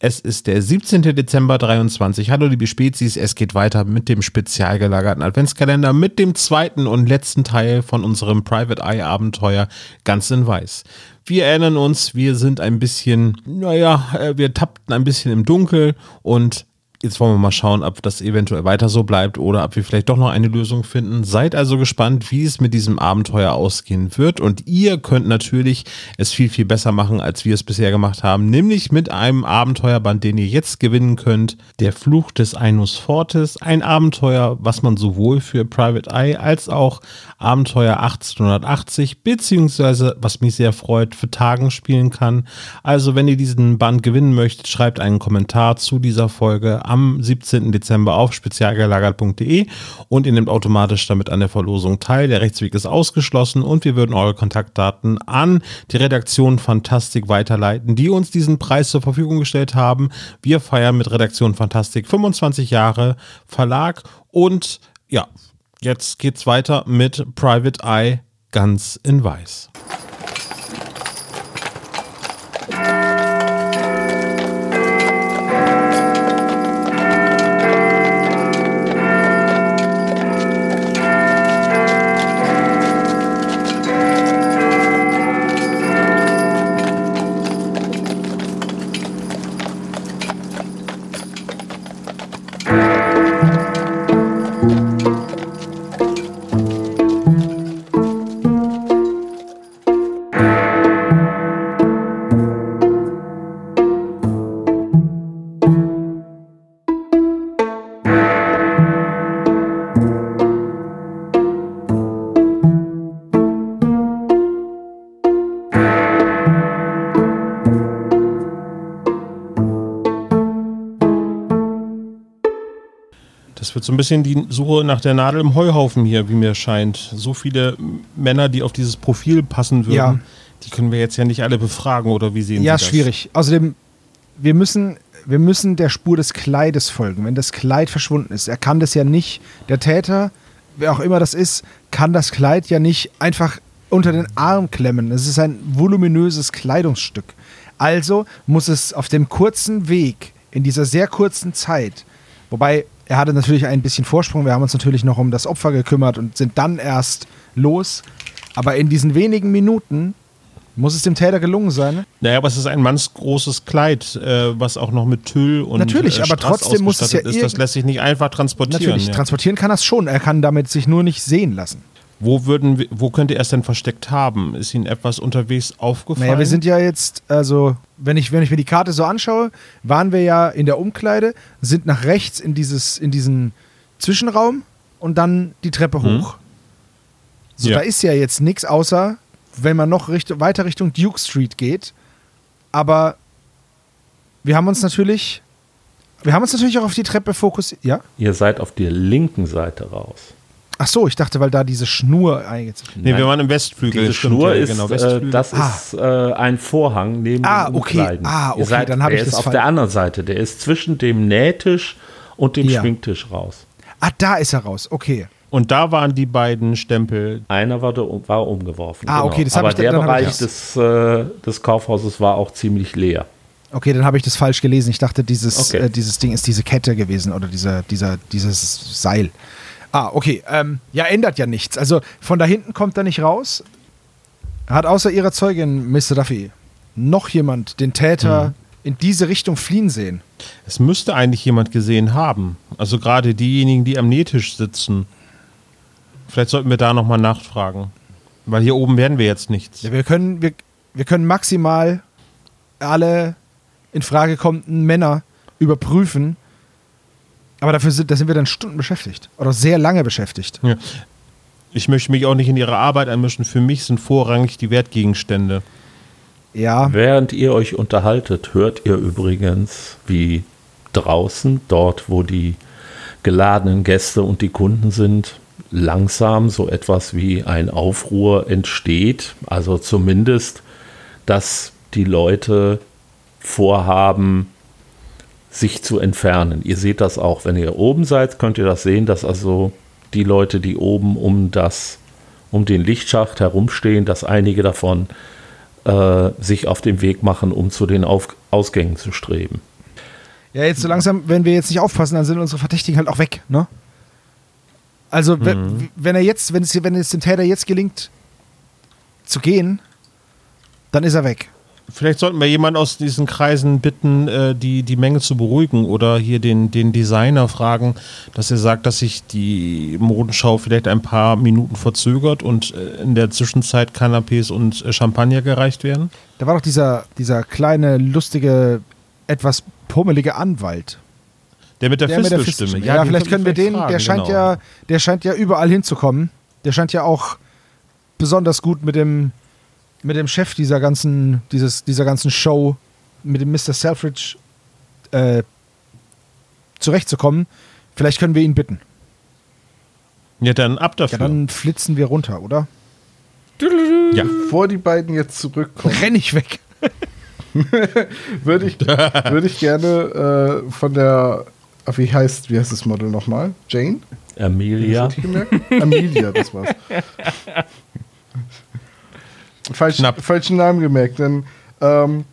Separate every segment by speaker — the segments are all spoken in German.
Speaker 1: Es ist der 17. Dezember 23. Hallo liebe Spezies, es geht weiter mit dem spezial gelagerten Adventskalender mit dem zweiten und letzten Teil von unserem Private Eye Abenteuer ganz in weiß. Wir erinnern uns, wir sind ein bisschen, naja, äh, wir tappten ein bisschen im Dunkel und Jetzt wollen wir mal schauen, ob das eventuell weiter so bleibt oder ob wir vielleicht doch noch eine Lösung finden. Seid also gespannt, wie es mit diesem Abenteuer ausgehen wird. Und ihr könnt natürlich es viel, viel besser machen, als wir es bisher gemacht haben. Nämlich mit einem Abenteuerband, den ihr jetzt gewinnen könnt. Der Fluch des Einus Fortis. Ein Abenteuer, was man sowohl für Private Eye als auch Abenteuer 1880 beziehungsweise, was mich sehr freut, für Tagen spielen kann. Also wenn ihr diesen Band gewinnen möchtet, schreibt einen Kommentar zu dieser Folge am 17. Dezember auf spezialgelagert.de und ihr nehmt automatisch damit an der Verlosung teil. Der Rechtsweg ist ausgeschlossen und wir würden eure Kontaktdaten an die Redaktion Fantastik weiterleiten, die uns diesen Preis zur Verfügung gestellt haben. Wir feiern mit Redaktion Fantastik 25 Jahre Verlag und ja, jetzt geht's weiter mit Private Eye ganz in weiß. So ein bisschen die Suche nach der Nadel im Heuhaufen hier, wie mir scheint. So viele Männer, die auf dieses Profil passen würden, ja. die können wir jetzt ja nicht alle befragen oder wie sehen
Speaker 2: ja,
Speaker 1: Sie
Speaker 2: das? Ja, schwierig. Außerdem, wir müssen, wir müssen der Spur des Kleides folgen. Wenn das Kleid verschwunden ist, er kann das ja nicht, der Täter, wer auch immer das ist, kann das Kleid ja nicht einfach unter den Arm klemmen. Es ist ein voluminöses Kleidungsstück. Also muss es auf dem kurzen Weg, in dieser sehr kurzen Zeit, wobei er hatte natürlich ein bisschen Vorsprung. Wir haben uns natürlich noch um das Opfer gekümmert und sind dann erst los. Aber in diesen wenigen Minuten muss es dem Täter gelungen sein.
Speaker 1: Naja, aber es ist ein mannsgroßes Kleid, äh, was auch noch mit Tüll und
Speaker 2: Natürlich, äh, aber trotzdem muss es ja
Speaker 1: ist. Das lässt sich nicht einfach transportieren.
Speaker 2: Natürlich,
Speaker 1: ja.
Speaker 2: transportieren kann er es schon. Er kann damit sich nur nicht sehen lassen.
Speaker 1: Wo, würden, wo könnte er es denn versteckt haben? Ist Ihnen etwas unterwegs aufgefallen?
Speaker 2: Naja, wir sind ja jetzt, also, wenn ich, wenn ich mir die Karte so anschaue, waren wir ja in der Umkleide, sind nach rechts in, dieses, in diesen Zwischenraum und dann die Treppe hm. hoch. So, ja. da ist ja jetzt nichts, außer wenn man noch Richtung, weiter Richtung Duke Street geht. Aber wir haben uns natürlich, wir haben uns natürlich auch auf die Treppe fokussiert. Ja?
Speaker 3: Ihr seid auf der linken Seite raus.
Speaker 2: Ach so, ich dachte, weil da diese Schnur eingezogen
Speaker 1: Nee, wir waren im Westflügel.
Speaker 3: Diese Schnur ist, genau, äh, das ah. ist äh, ein Vorhang neben
Speaker 2: ah, dem Umkleiden. Okay. Ah, okay,
Speaker 3: seid, dann habe ich das ist auf der anderen Seite. Der ist zwischen dem Nähtisch und dem ja. Schwingtisch raus.
Speaker 2: Ah, da ist er raus. Okay.
Speaker 1: Und da waren die beiden Stempel.
Speaker 3: Einer war, war umgeworfen.
Speaker 2: Ah, genau. okay,
Speaker 3: das habe ich Aber der Bereich des, äh, des Kaufhauses war auch ziemlich leer.
Speaker 2: Okay, dann habe ich das falsch gelesen. Ich dachte, dieses, okay. äh, dieses Ding ist diese Kette gewesen oder dieser, dieser, dieses Seil. Ah, okay. Ähm, ja, ändert ja nichts. Also von da hinten kommt er nicht raus. Hat außer ihrer Zeugin, Mr. Duffy, noch jemand den Täter mhm. in diese Richtung fliehen sehen?
Speaker 1: Es müsste eigentlich jemand gesehen haben. Also gerade diejenigen, die am Nähtisch sitzen. Vielleicht sollten wir da nochmal nachfragen. Weil hier oben werden wir jetzt nichts.
Speaker 2: Ja, wir, können, wir, wir können maximal alle in Frage kommenden Männer überprüfen aber dafür sind, da sind wir dann Stunden beschäftigt. Oder sehr lange beschäftigt. Ja.
Speaker 1: Ich möchte mich auch nicht in Ihre Arbeit einmischen. Für mich sind vorrangig die Wertgegenstände.
Speaker 3: Ja. Während ihr euch unterhaltet, hört ihr übrigens, wie draußen, dort, wo die geladenen Gäste und die Kunden sind, langsam so etwas wie ein Aufruhr entsteht. Also zumindest, dass die Leute vorhaben, sich zu entfernen. Ihr seht das auch, wenn ihr oben seid, könnt ihr das sehen, dass also die Leute, die oben um das, um den Lichtschacht herumstehen, dass einige davon äh, sich auf den Weg machen, um zu den auf Ausgängen zu streben.
Speaker 2: Ja, jetzt so langsam, wenn wir jetzt nicht aufpassen, dann sind unsere Verdächtigen halt auch weg, ne? Also, mhm. wenn, wenn er jetzt, wenn es, wenn es dem Täter jetzt gelingt, zu gehen, dann ist er weg.
Speaker 1: Vielleicht sollten wir jemanden aus diesen Kreisen bitten, äh, die, die Menge zu beruhigen oder hier den, den Designer fragen, dass er sagt, dass sich die Modenschau vielleicht ein paar Minuten verzögert und äh, in der Zwischenzeit Canapés und äh, Champagner gereicht werden.
Speaker 2: Da war doch dieser, dieser kleine, lustige, etwas pummelige Anwalt.
Speaker 1: Der mit der, der Fistelstimme.
Speaker 2: Ja, ja vielleicht können wir den, fragen, der scheint genau. ja, der scheint ja überall hinzukommen. Der scheint ja auch besonders gut mit dem mit dem Chef dieser ganzen, dieses, dieser ganzen Show, mit dem Mr. Selfridge äh, zurechtzukommen. Vielleicht können wir ihn bitten.
Speaker 1: Ja, dann ab dafür.
Speaker 2: Ja, dann flitzen wir runter, oder?
Speaker 4: Ja. Bevor die beiden jetzt zurückkommen.
Speaker 2: Renn ich weg.
Speaker 4: würde ich, würd ich gerne äh, von der, wie heißt, wie heißt das Model nochmal? Jane?
Speaker 3: Amelia.
Speaker 4: Amelia, das war's. falsch, falschen Namen gemerkt, denn ähm,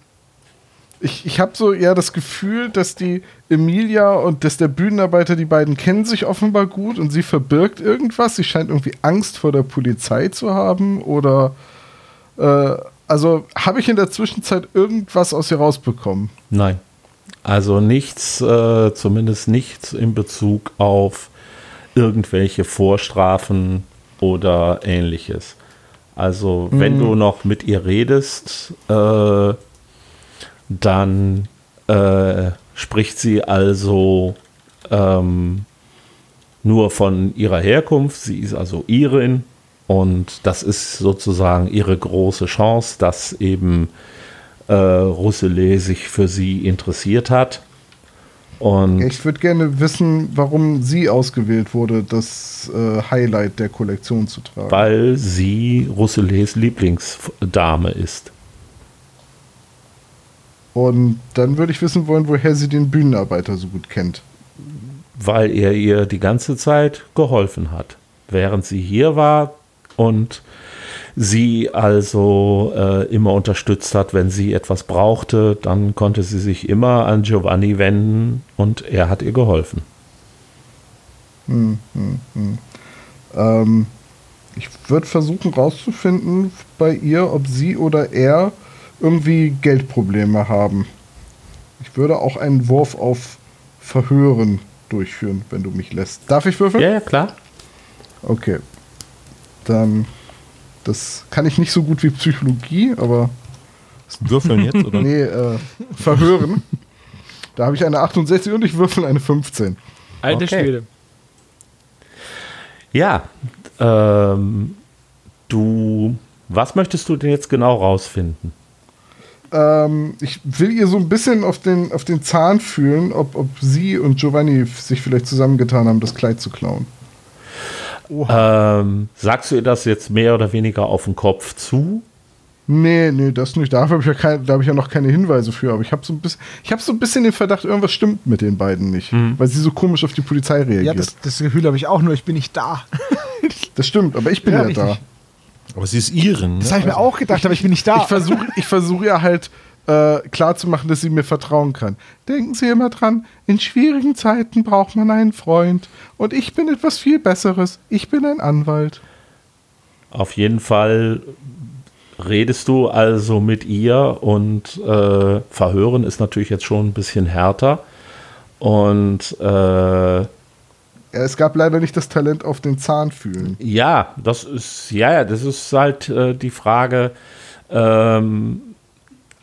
Speaker 4: ich, ich habe so eher das Gefühl, dass die Emilia und dass der Bühnenarbeiter, die beiden kennen sich offenbar gut und sie verbirgt irgendwas. Sie scheint irgendwie Angst vor der Polizei zu haben oder äh, also habe ich in der Zwischenzeit irgendwas aus ihr rausbekommen?
Speaker 3: Nein. Also nichts, äh, zumindest nichts in Bezug auf irgendwelche Vorstrafen oder ähnliches. Also wenn mhm. du noch mit ihr redest, äh, dann äh, spricht sie also ähm, nur von ihrer Herkunft. Sie ist also Irin und das ist sozusagen ihre große Chance, dass eben äh, Rousselet sich für sie interessiert hat. Und
Speaker 4: ich würde gerne wissen, warum sie ausgewählt wurde, das äh, Highlight der Kollektion zu tragen.
Speaker 3: Weil sie Rousselets Lieblingsdame ist.
Speaker 4: Und dann würde ich wissen wollen, woher sie den Bühnenarbeiter so gut kennt.
Speaker 3: Weil er ihr die ganze Zeit geholfen hat. Während sie hier war und sie also äh, immer unterstützt hat, wenn sie etwas brauchte, dann konnte sie sich immer an Giovanni wenden und er hat ihr geholfen.
Speaker 4: Hm, hm, hm. Ähm, ich würde versuchen rauszufinden bei ihr, ob sie oder er irgendwie Geldprobleme haben. Ich würde auch einen Wurf auf Verhören durchführen, wenn du mich lässt. Darf ich würfeln?
Speaker 3: Ja, ja, klar.
Speaker 4: Okay. Dann das kann ich nicht so gut wie Psychologie, aber.
Speaker 1: Würfeln jetzt, oder?
Speaker 4: nee, äh, verhören. da habe ich eine 68 und ich würfel eine 15.
Speaker 2: Alte okay. Schwede.
Speaker 3: Ja, ähm, du, was möchtest du denn jetzt genau rausfinden?
Speaker 4: Ähm, ich will ihr so ein bisschen auf den, auf den Zahn fühlen, ob, ob sie und Giovanni sich vielleicht zusammengetan haben, das Kleid zu klauen.
Speaker 3: Ähm, sagst du ihr das jetzt mehr oder weniger auf den Kopf zu?
Speaker 4: Nee, nee, das nicht. Da habe ich, ja hab ich ja noch keine Hinweise für. Aber ich habe so, ein bisschen, hab so ein bisschen den Verdacht, irgendwas stimmt mit den beiden nicht. Mhm. Weil sie so komisch auf die Polizei reagiert. Ja,
Speaker 2: das, das Gefühl habe ich auch, nur ich bin nicht da.
Speaker 4: das stimmt, aber ich bin ja, ja da.
Speaker 1: Aber sie ist ihren.
Speaker 2: Ne? Das habe ich mir auch gedacht, aber ich bin nicht da.
Speaker 4: Ich versuche ich versuch ja halt äh, klarzumachen, dass sie mir vertrauen kann. Denken Sie immer dran, in schwierigen Zeiten braucht man einen Freund. Und ich bin etwas viel Besseres. Ich bin ein Anwalt.
Speaker 3: Auf jeden Fall redest du also mit ihr und äh, verhören ist natürlich jetzt schon ein bisschen härter. Und äh,
Speaker 4: es gab leider nicht das Talent auf den Zahn fühlen.
Speaker 3: Ja, das ist ja, das ist halt äh, die Frage. Ähm,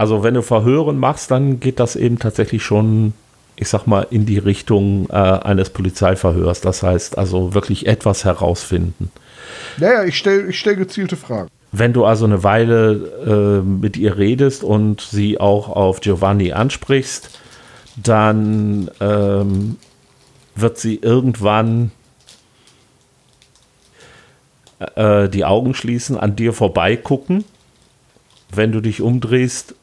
Speaker 3: also wenn du Verhören machst, dann geht das eben tatsächlich schon, ich sag mal, in die Richtung äh, eines Polizeiverhörs. Das heißt also wirklich etwas herausfinden.
Speaker 4: Naja, ich stelle ich stell gezielte Fragen.
Speaker 3: Wenn du also eine Weile äh, mit ihr redest und sie auch auf Giovanni ansprichst, dann ähm, wird sie irgendwann äh, die Augen schließen, an dir vorbeigucken. Wenn du dich umdrehst,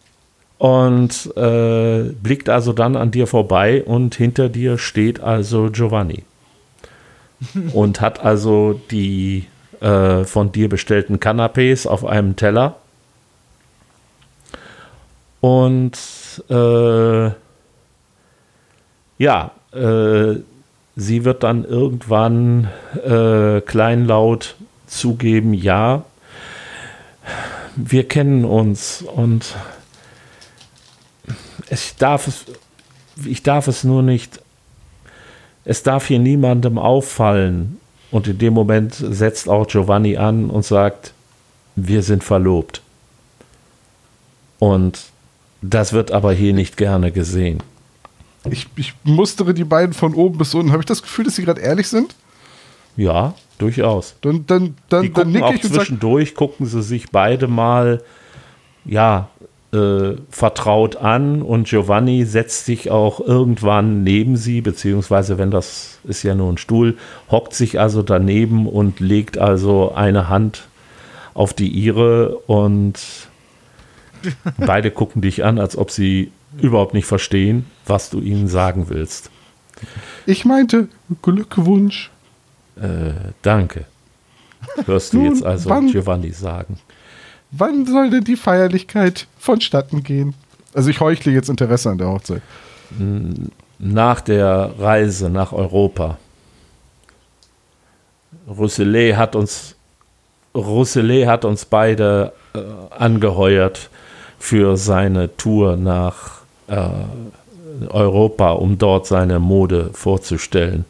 Speaker 3: und äh, blickt also dann an dir vorbei und hinter dir steht also Giovanni. Und hat also die äh, von dir bestellten Canapés auf einem Teller. Und äh, Ja, äh, sie wird dann irgendwann äh, kleinlaut zugeben, ja, wir kennen uns und ich darf es, ich darf es nur nicht, es darf hier niemandem auffallen. Und in dem Moment setzt auch Giovanni an und sagt, wir sind verlobt. Und das wird aber hier nicht gerne gesehen.
Speaker 4: Ich, ich mustere die beiden von oben bis unten. Habe ich das Gefühl, dass sie gerade ehrlich sind?
Speaker 3: Ja, durchaus.
Speaker 4: Dann, dann, dann,
Speaker 3: die dann nicke ich und zwischendurch sag, gucken sie sich beide mal, ja, äh, vertraut an und Giovanni setzt sich auch irgendwann neben sie, beziehungsweise wenn das ist ja nur ein Stuhl, hockt sich also daneben und legt also eine Hand auf die ihre und beide gucken dich an, als ob sie überhaupt nicht verstehen, was du ihnen sagen willst.
Speaker 4: Ich meinte Glückwunsch.
Speaker 3: Äh, danke. Hörst du Nun, jetzt also Giovanni sagen?
Speaker 4: Wann soll denn die Feierlichkeit vonstatten gehen? Also ich heuchle jetzt Interesse an der Hochzeit.
Speaker 3: Nach der Reise nach Europa. Rousselet hat uns Rousselet hat uns beide äh, angeheuert für seine Tour nach äh, Europa, um dort seine Mode vorzustellen.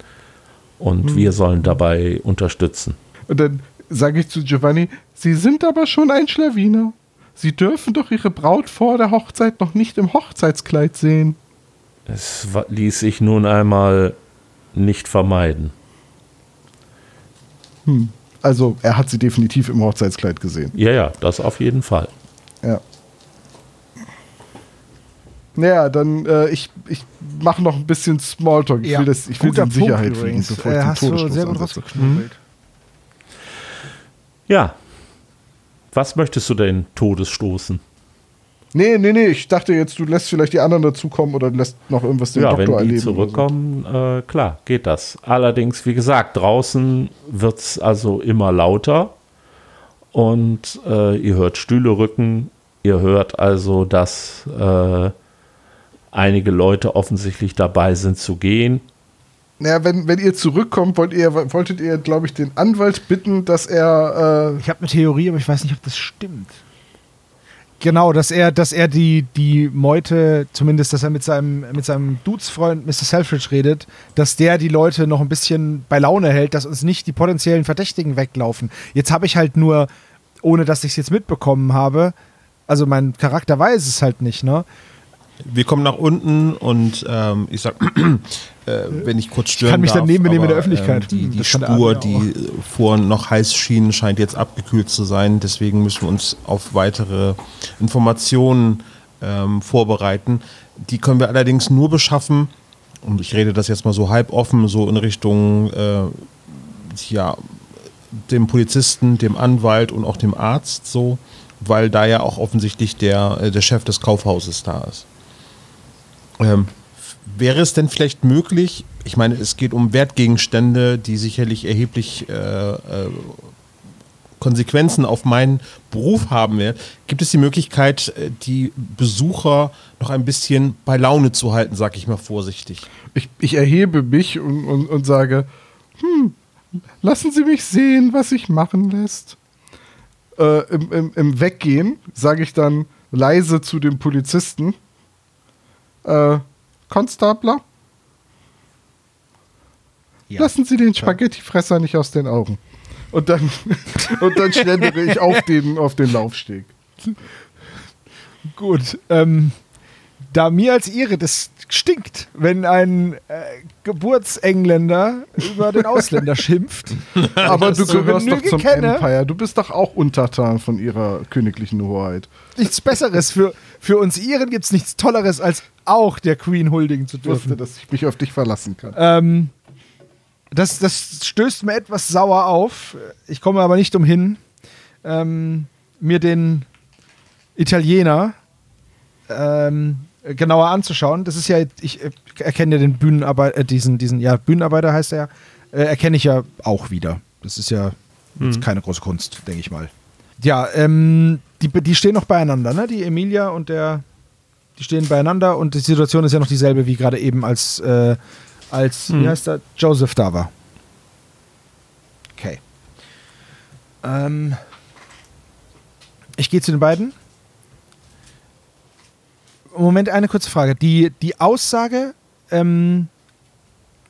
Speaker 3: Und hm. wir sollen dabei unterstützen.
Speaker 4: Und dann sage ich zu Giovanni, Sie sind aber schon ein Schlawiner. Sie dürfen doch Ihre Braut vor der Hochzeit noch nicht im Hochzeitskleid sehen.
Speaker 3: Es ließ sich nun einmal nicht vermeiden.
Speaker 4: Hm. Also, er hat sie definitiv im Hochzeitskleid gesehen.
Speaker 3: Ja, ja, das auf jeden Fall.
Speaker 4: Ja. Naja, dann äh, ich, ich mache noch ein bisschen Smalltalk. Ich
Speaker 2: ja.
Speaker 4: will, das, ich will in Sicherheit fliegen,
Speaker 2: bevor äh, ich hast den du sehr gut rausgeknubbelt.
Speaker 3: Ja. Was möchtest du denn Todesstoßen?
Speaker 4: Nee, nee, nee, ich dachte jetzt, du lässt vielleicht die anderen dazukommen oder lässt noch irgendwas den
Speaker 3: ja,
Speaker 4: Doktor
Speaker 3: wenn die
Speaker 4: erleben.
Speaker 3: zurückkommen, so. äh, klar, geht das. Allerdings, wie gesagt, draußen wird es also immer lauter und äh, ihr hört Stühle rücken, ihr hört also, dass äh, einige Leute offensichtlich dabei sind zu gehen.
Speaker 4: Naja, wenn, wenn ihr zurückkommt, wollt ihr, wolltet ihr, glaube ich, den Anwalt bitten, dass er.
Speaker 2: Äh ich habe eine Theorie, aber ich weiß nicht, ob das stimmt. Genau, dass er, dass er die, die Meute, zumindest, dass er mit seinem, mit seinem Dudesfreund Mr. Selfridge redet, dass der die Leute noch ein bisschen bei Laune hält, dass uns nicht die potenziellen Verdächtigen weglaufen. Jetzt habe ich halt nur, ohne dass ich es jetzt mitbekommen habe, also mein Charakter weiß es halt nicht, ne?
Speaker 1: Wir kommen nach unten und ähm, ich sag, äh, wenn ich kurz stören
Speaker 2: ich kann mich
Speaker 1: darf,
Speaker 2: daneben benehmen in der Öffentlichkeit.
Speaker 1: Ähm, die, die Spur, die vorhin noch heiß schien, scheint jetzt abgekühlt zu sein. Deswegen müssen wir uns auf weitere Informationen ähm, vorbereiten. Die können wir allerdings nur beschaffen, und ich rede das jetzt mal so halb offen, so in Richtung äh, ja, dem Polizisten, dem Anwalt und auch dem Arzt so, weil da ja auch offensichtlich der, äh, der Chef des Kaufhauses da ist. Ähm, wäre es denn vielleicht möglich, ich meine, es geht um Wertgegenstände, die sicherlich erheblich äh, äh, Konsequenzen auf meinen Beruf haben werden. Gibt es die Möglichkeit, äh, die Besucher noch ein bisschen bei Laune zu halten, sag ich mal vorsichtig?
Speaker 4: Ich, ich erhebe mich und, und, und sage, hm, lassen Sie mich sehen, was sich machen lässt. Äh, im, im, Im Weggehen sage ich dann leise zu dem Polizisten, äh, Konstabler? Ja. Lassen Sie den Spaghettifresser nicht aus den Augen. Und dann, und dann schlendere ich auf den, auf den Laufsteg.
Speaker 2: Gut. Ähm, da mir als Ihre das stinkt, wenn ein äh, Geburtsengländer über den Ausländer schimpft.
Speaker 4: Aber du gehörst doch zum kenne, Empire. Du bist doch auch Untertan von ihrer königlichen Hoheit.
Speaker 2: Nichts Besseres. Für, für uns Iren gibt es nichts Tolleres, als auch der Queen huldigen zu dürfen. Ich
Speaker 4: wusste, dass ich mich auf dich verlassen kann.
Speaker 2: Ähm, das, das stößt mir etwas sauer auf. Ich komme aber nicht umhin, ähm, mir den Italiener ähm, genauer anzuschauen. Das ist ja, ich erkenne ja den Bühnenarbeiter, äh, diesen, diesen, ja, Bühnenarbeiter heißt er ja, äh, erkenne ich ja auch wieder. Das ist ja mhm. keine große Kunst, denke ich mal. Ja, ähm, die, die stehen noch beieinander, ne? Die Emilia und der, Die stehen beieinander und die Situation ist ja noch dieselbe wie gerade eben, als, äh, als hm. wie heißt er, Joseph da war. Okay. Ähm, ich gehe zu den beiden. Moment, eine kurze Frage. Die, die Aussage, ähm,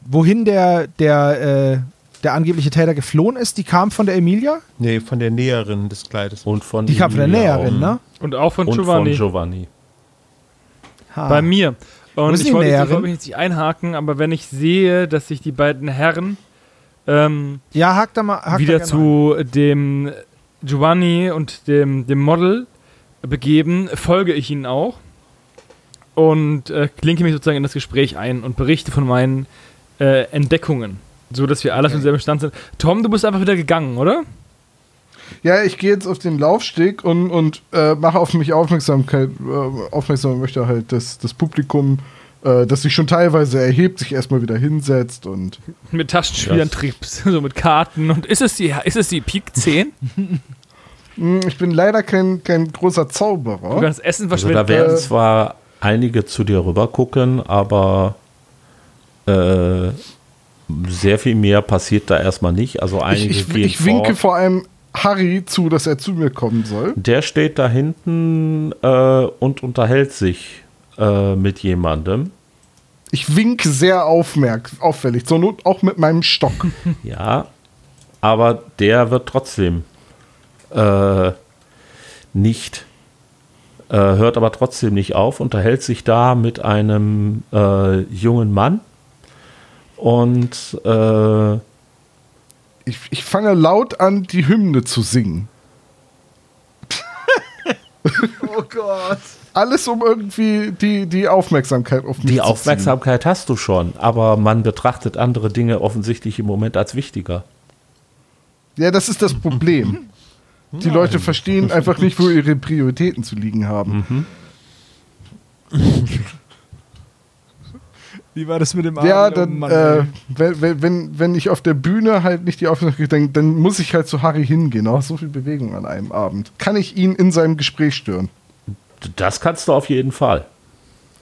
Speaker 2: wohin der, der, äh, der angebliche Täter geflohen ist, die kam von der Emilia?
Speaker 1: Nee, von der Näherin des Kleides.
Speaker 3: Und von
Speaker 2: die kam von der Näherin, ne?
Speaker 5: Und auch von
Speaker 3: und
Speaker 5: Giovanni.
Speaker 3: Von Giovanni.
Speaker 5: Bei mir. Und ich wollte, ich wollte mich nicht einhaken, aber wenn ich sehe, dass sich die beiden Herren ähm,
Speaker 2: ja, hakt da mal, hakt
Speaker 5: wieder zu ein. dem Giovanni und dem, dem Model begeben, folge ich ihnen auch und äh, klinke mich sozusagen in das Gespräch ein und berichte von meinen äh, Entdeckungen, so dass wir alle auf demselben Stand sind. Tom, du bist einfach wieder gegangen, oder?
Speaker 4: Ja, ich gehe jetzt auf den Laufsteg und, und äh, mache auf mich Aufmerksamkeit, äh, aufmerksam möchte halt, dass das Publikum, äh, das sich schon teilweise erhebt, sich erstmal wieder hinsetzt und.
Speaker 5: Mit Taschenspielern triebst, so mit Karten. Und ist es die, ist es die Pik 10?
Speaker 4: Hm, ich bin leider kein, kein großer Zauberer.
Speaker 5: Du kannst Essen
Speaker 3: verschwenden. Also da werden zwar einige zu dir rüber gucken, aber äh, sehr viel mehr passiert da erstmal nicht. Also einige
Speaker 4: ich, ich, ich winke vor allem Harry zu, dass er zu mir kommen soll.
Speaker 3: Der steht da hinten äh, und unterhält sich äh, mit jemandem.
Speaker 4: Ich winke sehr aufmerk auffällig, zur Not auch mit meinem Stock.
Speaker 3: ja, aber der wird trotzdem äh, nicht, äh, hört aber trotzdem nicht auf, unterhält sich da mit einem äh, jungen Mann und äh,
Speaker 4: ich, ich fange laut an, die Hymne zu singen.
Speaker 2: oh Gott.
Speaker 4: Alles, um irgendwie die, die Aufmerksamkeit auf
Speaker 3: mich Die Aufmerksamkeit ziehen. hast du schon, aber man betrachtet andere Dinge offensichtlich im Moment als wichtiger.
Speaker 4: Ja, das ist das Problem. Die Leute verstehen einfach nicht, wo ihre Prioritäten zu liegen haben. Mhm.
Speaker 2: Wie war das mit dem
Speaker 4: Abend? Ja, dann, oh äh, wenn, wenn, wenn ich auf der Bühne halt nicht die Aufmerksamkeit kriege, dann, dann muss ich halt zu Harry hingehen. Auch so viel Bewegung an einem Abend. Kann ich ihn in seinem Gespräch stören?
Speaker 3: Das kannst du auf jeden Fall.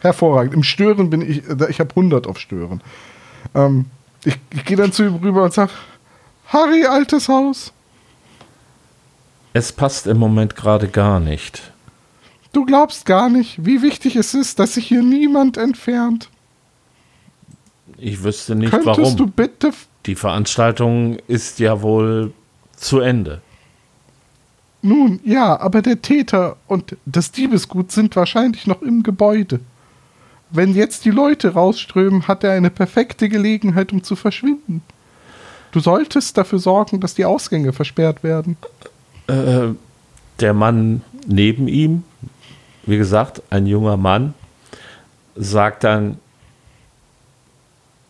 Speaker 4: Hervorragend. Im Stören bin ich, ich habe 100 auf Stören. Ähm, ich, ich gehe dann zu ihm rüber und sage, Harry, altes Haus.
Speaker 3: Es passt im Moment gerade gar nicht.
Speaker 4: Du glaubst gar nicht, wie wichtig es ist, dass sich hier niemand entfernt.
Speaker 3: Ich wüsste nicht Könntest warum.
Speaker 4: du bitte.
Speaker 3: Die Veranstaltung ist ja wohl zu Ende.
Speaker 4: Nun, ja, aber der Täter und das Diebesgut sind wahrscheinlich noch im Gebäude. Wenn jetzt die Leute rausströmen, hat er eine perfekte Gelegenheit, um zu verschwinden. Du solltest dafür sorgen, dass die Ausgänge versperrt werden.
Speaker 3: Äh, der Mann neben ihm, wie gesagt, ein junger Mann, sagt dann,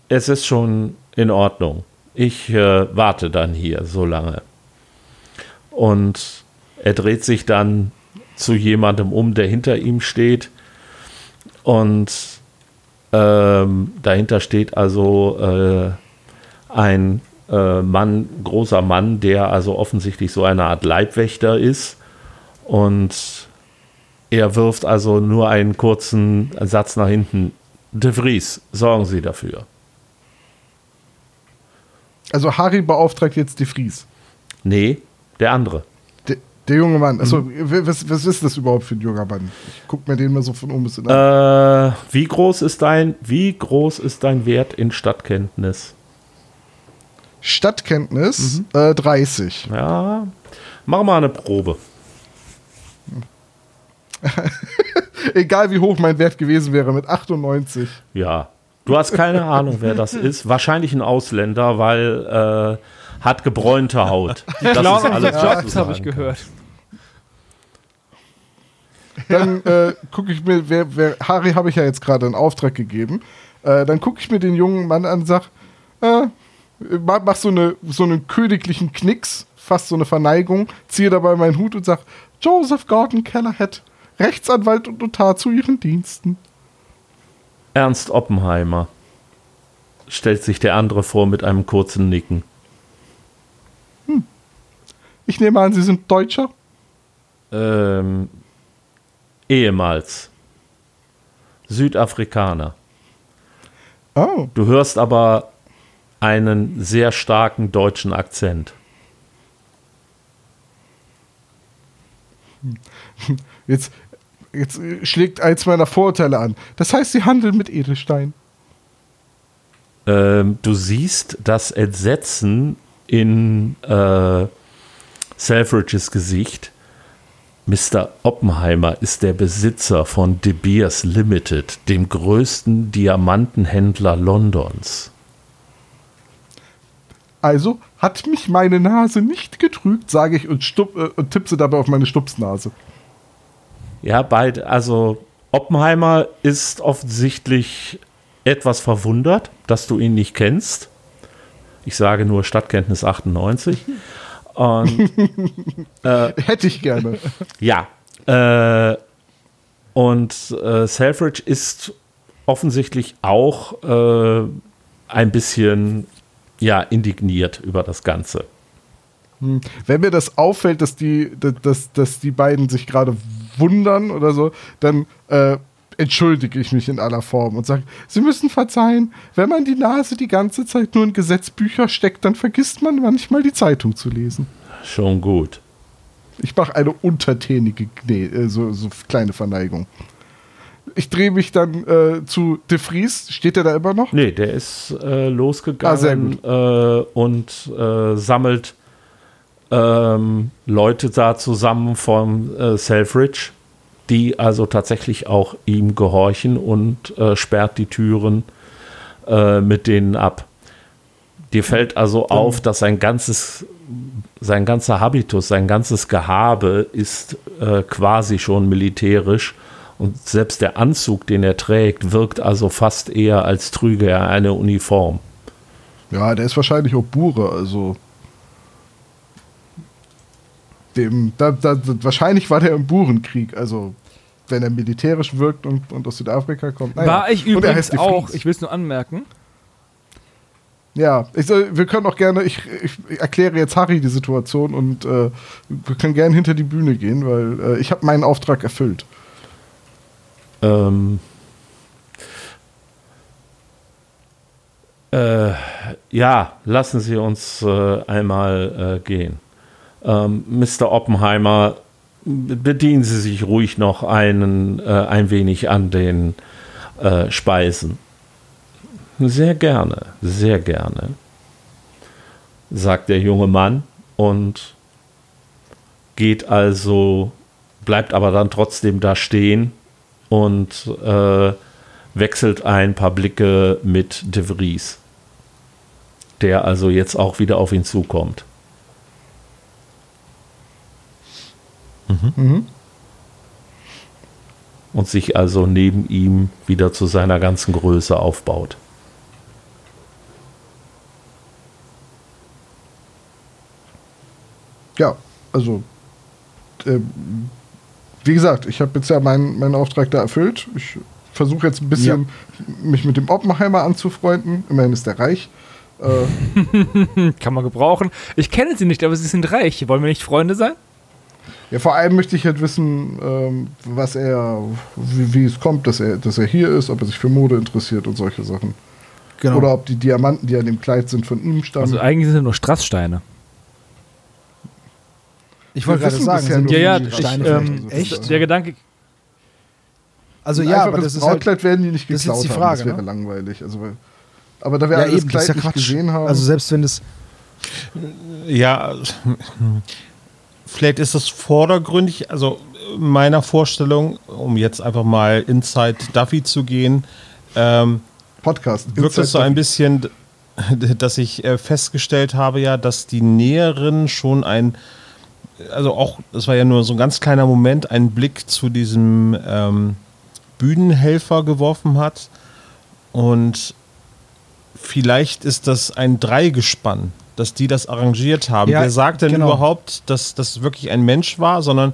Speaker 3: es ist schon in Ordnung. Ich äh, warte dann hier so lange. Und er dreht sich dann zu jemandem um, der hinter ihm steht. Und ähm, dahinter steht also äh, ein äh, Mann, großer Mann, der also offensichtlich so eine Art Leibwächter ist. Und er wirft also nur einen kurzen Satz nach hinten. De Vries, sorgen Sie dafür.
Speaker 4: Also Harry beauftragt jetzt die Fries.
Speaker 3: Nee, der andere.
Speaker 4: Der, der junge Mann. Achso, mhm. was, was ist das überhaupt für ein junger Mann? Ich guck mir den mal so von oben bis
Speaker 3: in äh, Wie groß ist dein, wie groß ist dein Wert in Stadtkenntnis?
Speaker 4: Stadtkenntnis mhm. äh, 30.
Speaker 3: Ja. Mach mal eine Probe.
Speaker 4: Egal wie hoch mein Wert gewesen wäre, mit 98.
Speaker 3: Ja, Du hast keine Ahnung, wer das ist. Wahrscheinlich ein Ausländer, weil äh, hat gebräunte Haut.
Speaker 5: Die das ist alles, Jobs habe ich gehört.
Speaker 4: Dann äh, gucke ich mir, wer, wer Harry habe ich ja jetzt gerade einen Auftrag gegeben. Äh, dann gucke ich mir den jungen Mann an und sag, äh, mach so, eine, so einen königlichen Knicks, fast so eine Verneigung, ziehe dabei meinen Hut und sag, Joseph Gordon Kellerhead, Rechtsanwalt und Notar zu Ihren Diensten.
Speaker 3: Ernst Oppenheimer, stellt sich der andere vor mit einem kurzen Nicken.
Speaker 4: Hm. Ich nehme an, Sie sind Deutscher?
Speaker 3: Ähm, ehemals. Südafrikaner.
Speaker 4: Oh.
Speaker 3: Du hörst aber einen sehr starken deutschen Akzent.
Speaker 4: Jetzt, jetzt schlägt eins meiner Vorurteile an. Das heißt, sie handeln mit Edelstein.
Speaker 3: Ähm, du siehst das Entsetzen in äh, Selfridges Gesicht. Mr. Oppenheimer ist der Besitzer von De Beers Limited, dem größten Diamantenhändler Londons.
Speaker 4: Also hat mich meine Nase nicht getrügt, sage ich und, stup, äh, und tippse dabei auf meine Stupsnase.
Speaker 3: Ja, beide, also Oppenheimer ist offensichtlich etwas verwundert, dass du ihn nicht kennst. Ich sage nur Stadtkenntnis 98. Und,
Speaker 4: äh, Hätte ich gerne.
Speaker 3: Ja. Äh, und äh, Selfridge ist offensichtlich auch äh, ein bisschen ja, indigniert über das Ganze.
Speaker 4: Hm. Wenn mir das auffällt, dass die, dass, dass die beiden sich gerade wundern oder so, dann äh, entschuldige ich mich in aller Form und sage, Sie müssen verzeihen, wenn man die Nase die ganze Zeit nur in Gesetzbücher steckt, dann vergisst man manchmal die Zeitung zu lesen.
Speaker 3: Schon gut.
Speaker 4: Ich mache eine untertänige, äh, so, so kleine Verneigung. Ich drehe mich dann äh, zu De Vries. Steht der da immer noch?
Speaker 3: Nee, der ist äh, losgegangen ah, äh, und äh, sammelt ähm, Leute da zusammen vom äh, Selfridge die also tatsächlich auch ihm gehorchen und äh, sperrt die Türen äh, mit denen ab. Dir fällt also auf, dass sein ganzes, sein ganzer Habitus, sein ganzes Gehabe ist äh, quasi schon militärisch und selbst der Anzug, den er trägt, wirkt also fast eher als trüge er eine Uniform.
Speaker 4: Ja, der ist wahrscheinlich auch Bure, also dem, da, da, wahrscheinlich war der im Burenkrieg, also wenn er militärisch wirkt und, und aus Südafrika kommt.
Speaker 5: Naja. War ich übrigens auch, ich will es nur anmerken.
Speaker 4: Ja, ich, wir können auch gerne, ich, ich, erkläre jetzt Harry die Situation und äh, wir können gerne hinter die Bühne gehen, weil äh, ich habe meinen Auftrag erfüllt.
Speaker 3: Ähm. Äh, ja, lassen Sie uns äh, einmal äh, gehen ähm, Mr. Oppenheimer, bedienen Sie sich ruhig noch einen, äh, ein wenig an den äh, Speisen. Sehr gerne, sehr gerne, sagt der junge Mann und geht also, bleibt aber dann trotzdem da stehen und äh, wechselt ein paar Blicke mit De Vries, der also jetzt auch wieder auf ihn zukommt. Mhm. Und sich also neben ihm wieder zu seiner ganzen Größe aufbaut.
Speaker 4: Ja, also äh, wie gesagt, ich habe jetzt ja meinen, meinen Auftrag da erfüllt. Ich versuche jetzt ein bisschen ja. mich mit dem Oppenheimer anzufreunden. Immerhin ist er reich.
Speaker 5: Äh, Kann man gebrauchen. Ich kenne sie nicht, aber sie sind reich. Wollen wir nicht Freunde sein?
Speaker 4: Ja, vor allem möchte ich halt wissen, ähm, was er, wie, wie, es kommt, dass er, dass er hier ist, ob er sich für Mode interessiert und solche Sachen. Genau. Oder ob die Diamanten, die an dem Kleid sind, von ihm stammen. Also
Speaker 5: eigentlich sind es nur Strasssteine.
Speaker 2: Ich wollte gerade sagen, sind
Speaker 5: ja, ja, Steine ich, ähm, echt? Der Gedanke.
Speaker 4: Also ja, aber das ist halt, werden die nicht geklaut das ist die Frage, haben. Das wäre ne? langweilig. Also, aber da wir ja, alles eben, Kleid ja nicht gesehen haben.
Speaker 2: Also selbst wenn es
Speaker 1: ja, vielleicht ist es vordergründig, also meiner Vorstellung, um jetzt einfach mal Inside Duffy zu gehen, ähm,
Speaker 4: Podcast.
Speaker 1: Wirkt es so ein bisschen, dass ich äh, festgestellt habe ja, dass die Näheren schon ein, also auch, das war ja nur so ein ganz kleiner Moment, einen Blick zu diesem ähm, Bühnenhelfer geworfen hat. Und vielleicht ist das ein Dreigespann dass die das arrangiert haben. Ja, Wer sagt denn genau. überhaupt, dass das wirklich ein Mensch war, sondern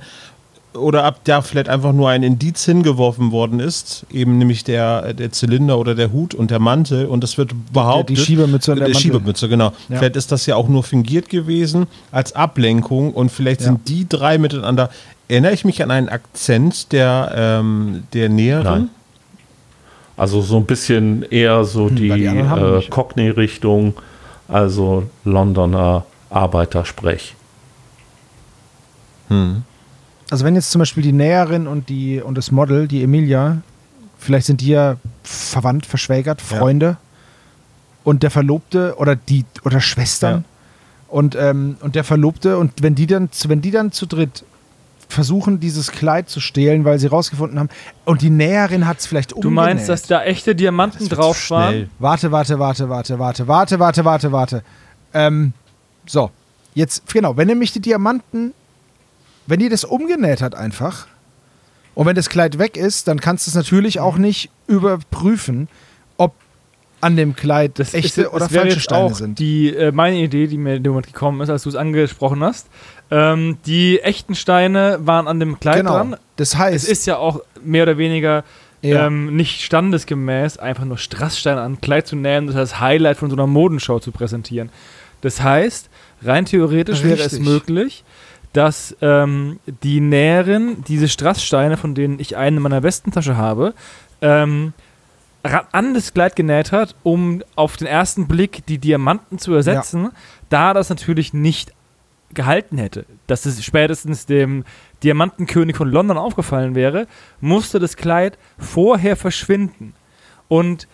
Speaker 1: oder ab da vielleicht einfach nur ein Indiz hingeworfen worden ist, eben nämlich der, der Zylinder oder der Hut und der Mantel und das wird behauptet.
Speaker 2: Die Schiebermütze
Speaker 1: und der Mantel. Schiebermütze, genau. Ja. Vielleicht ist das ja auch nur fingiert gewesen als Ablenkung und vielleicht ja. sind die drei miteinander. Erinnere ich mich an einen Akzent der, ähm, der Näheren? Nein.
Speaker 3: Also so ein bisschen eher so hm, die, die äh, Cockney-Richtung, also Londoner Arbeitersprech.
Speaker 2: Hm. Also wenn jetzt zum Beispiel die Näherin und die und das Model, die Emilia, vielleicht sind die ja verwandt, verschwägert, Freunde ja. und der Verlobte oder die oder Schwestern ja. und, ähm, und der Verlobte und wenn die dann wenn die dann zu dritt versuchen, dieses Kleid zu stehlen, weil sie rausgefunden haben. Und die Näherin hat es vielleicht
Speaker 5: umgenäht. Du meinst, dass da echte Diamanten drauf waren?
Speaker 2: Warte, warte, warte, warte, warte, warte, warte, warte, warte. Ähm, so, jetzt, genau, wenn nämlich die Diamanten, wenn die das umgenäht hat einfach, und wenn das Kleid weg ist, dann kannst du es natürlich auch nicht überprüfen, an dem Kleid
Speaker 5: das
Speaker 2: echte
Speaker 5: ist, oder falsche Steine auch sind. Die, äh, meine Idee, die mir in dem Moment gekommen ist, als du es angesprochen hast, ähm, die echten Steine waren an dem Kleid genau. dran.
Speaker 2: Das heißt,
Speaker 5: es ist ja auch mehr oder weniger ja. ähm, nicht standesgemäß, einfach nur Strasssteine an Kleid zu nähen, das als Highlight von so einer Modenshow zu präsentieren. Das heißt, rein theoretisch Richtig. wäre es möglich, dass ähm, die Näherin diese Strasssteine, von denen ich einen in meiner Westentasche habe, ähm, an das Kleid genäht hat, um auf den ersten Blick die Diamanten zu ersetzen, ja. da das natürlich nicht gehalten hätte, dass es spätestens dem Diamantenkönig von London aufgefallen wäre, musste das Kleid vorher verschwinden. Und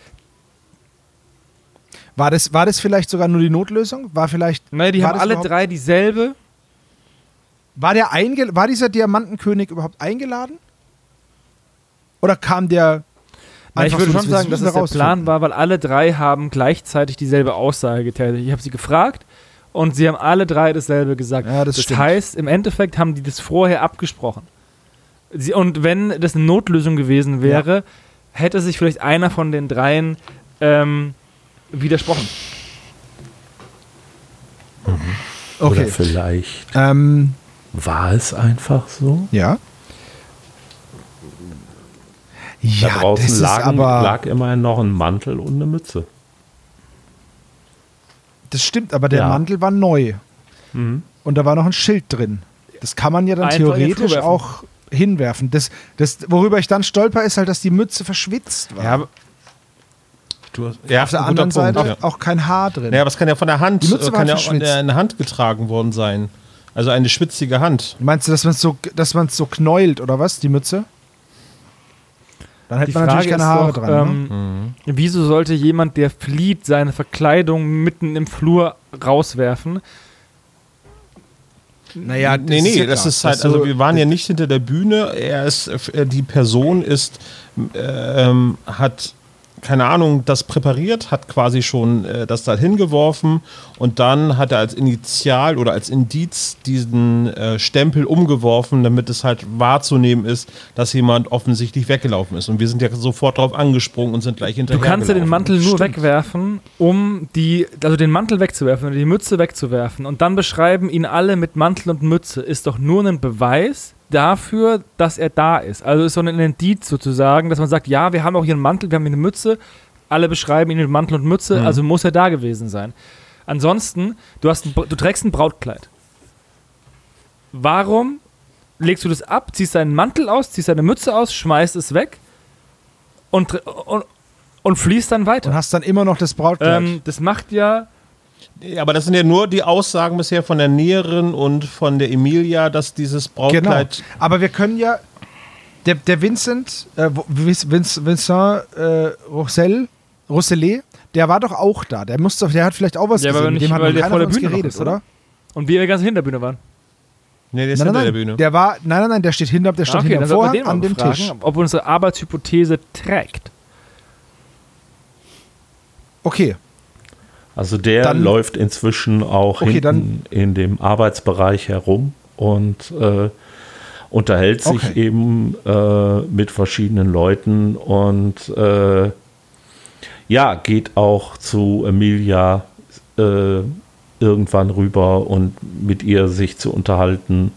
Speaker 2: war das, war das vielleicht sogar nur die Notlösung? War vielleicht.
Speaker 5: Nein, die haben alle drei dieselbe.
Speaker 2: War, der einge war dieser Diamantenkönig überhaupt eingeladen? Oder kam der.
Speaker 5: Na, ich würde so, schon sagen, dass es der Plan war, weil alle drei haben gleichzeitig dieselbe Aussage getätigt. Ich habe sie gefragt und sie haben alle drei dasselbe gesagt.
Speaker 2: Ja, das,
Speaker 5: das heißt, im Endeffekt haben die das vorher abgesprochen. Sie, und wenn das eine Notlösung gewesen wäre, ja. hätte sich vielleicht einer von den dreien ähm, widersprochen.
Speaker 3: Mhm. Okay. Oder vielleicht ähm, war es einfach so?
Speaker 2: Ja.
Speaker 3: Ja, da draußen lagen, lag immerhin noch ein Mantel und eine Mütze.
Speaker 2: Das stimmt, aber der ja. Mantel war neu. Mhm. Und da war noch ein Schild drin. Das kann man ja dann Einfach theoretisch auch hinwerfen. Das, das, worüber ich dann stolper, ist halt, dass die Mütze verschwitzt war.
Speaker 1: Ja,
Speaker 2: Du, ja, Auf der anderen Punkt, Seite ja. auch kein Haar drin.
Speaker 1: Ja, aber es kann ja von der Hand, äh, kann ja auch in der, Hand getragen worden sein. Also eine schwitzige Hand.
Speaker 2: Meinst du, dass man es so, so knäult oder was, die Mütze?
Speaker 5: Dann hätte man natürlich keine Haare doch, dran. Ne? Ähm, mhm. Wieso sollte jemand, der flieht, seine Verkleidung mitten im Flur rauswerfen?
Speaker 1: Naja, nee, nee, das ist halt, also wir waren ja nicht hinter der Bühne. Er ist, äh, die Person ist, äh, ähm, hat keine Ahnung, das präpariert, hat quasi schon äh, das da hingeworfen und dann hat er als Initial oder als Indiz diesen äh, Stempel umgeworfen, damit es halt wahrzunehmen ist, dass jemand offensichtlich weggelaufen ist. Und wir sind ja sofort darauf angesprungen und sind gleich hinterher.
Speaker 5: Du kannst ja den Mantel nur Stimmt. wegwerfen, um die, also den Mantel wegzuwerfen oder die Mütze wegzuwerfen und dann beschreiben ihn alle mit Mantel und Mütze. Ist doch nur ein Beweis, dafür, dass er da ist. Also ist so ein Indiz sozusagen, dass man sagt, ja, wir haben auch hier einen Mantel, wir haben hier eine Mütze, alle beschreiben ihn mit Mantel und Mütze, mhm. also muss er da gewesen sein. Ansonsten, du, hast ein, du trägst ein Brautkleid. Warum legst du das ab, ziehst deinen Mantel aus, ziehst deine Mütze aus, schmeißt es weg und, und, und fließt dann weiter?
Speaker 2: Und hast dann immer noch das Brautkleid.
Speaker 5: Ähm, das macht ja
Speaker 1: aber das sind ja nur die Aussagen bisher von der Näherin und von der Emilia, dass dieses Brautkleid.
Speaker 2: Genau. Aber wir können ja. Der, der Vincent, äh, Vincent, Vincent äh, Roussel, Rousselet, der war doch auch da. Der, musste, der hat vielleicht auch was
Speaker 5: ja,
Speaker 2: gesehen.
Speaker 5: Mit dem hat weil der vor der Bühne geredet, ist, oder? Und wir ganz hinter der Bühne waren.
Speaker 2: Nee, der ist nein, hinter nein, der Bühne. Der war, nein, nein, nein, der steht hinter, der steht okay, hinter Vorhang an dem fragen, Tisch.
Speaker 5: Ob unsere Arbeitshypothese trägt.
Speaker 2: Okay,
Speaker 3: also der dann, läuft inzwischen auch okay, hinten in dem Arbeitsbereich herum und äh, unterhält sich okay. eben äh, mit verschiedenen Leuten und äh, ja, geht auch zu Emilia äh, irgendwann rüber und mit ihr sich zu unterhalten.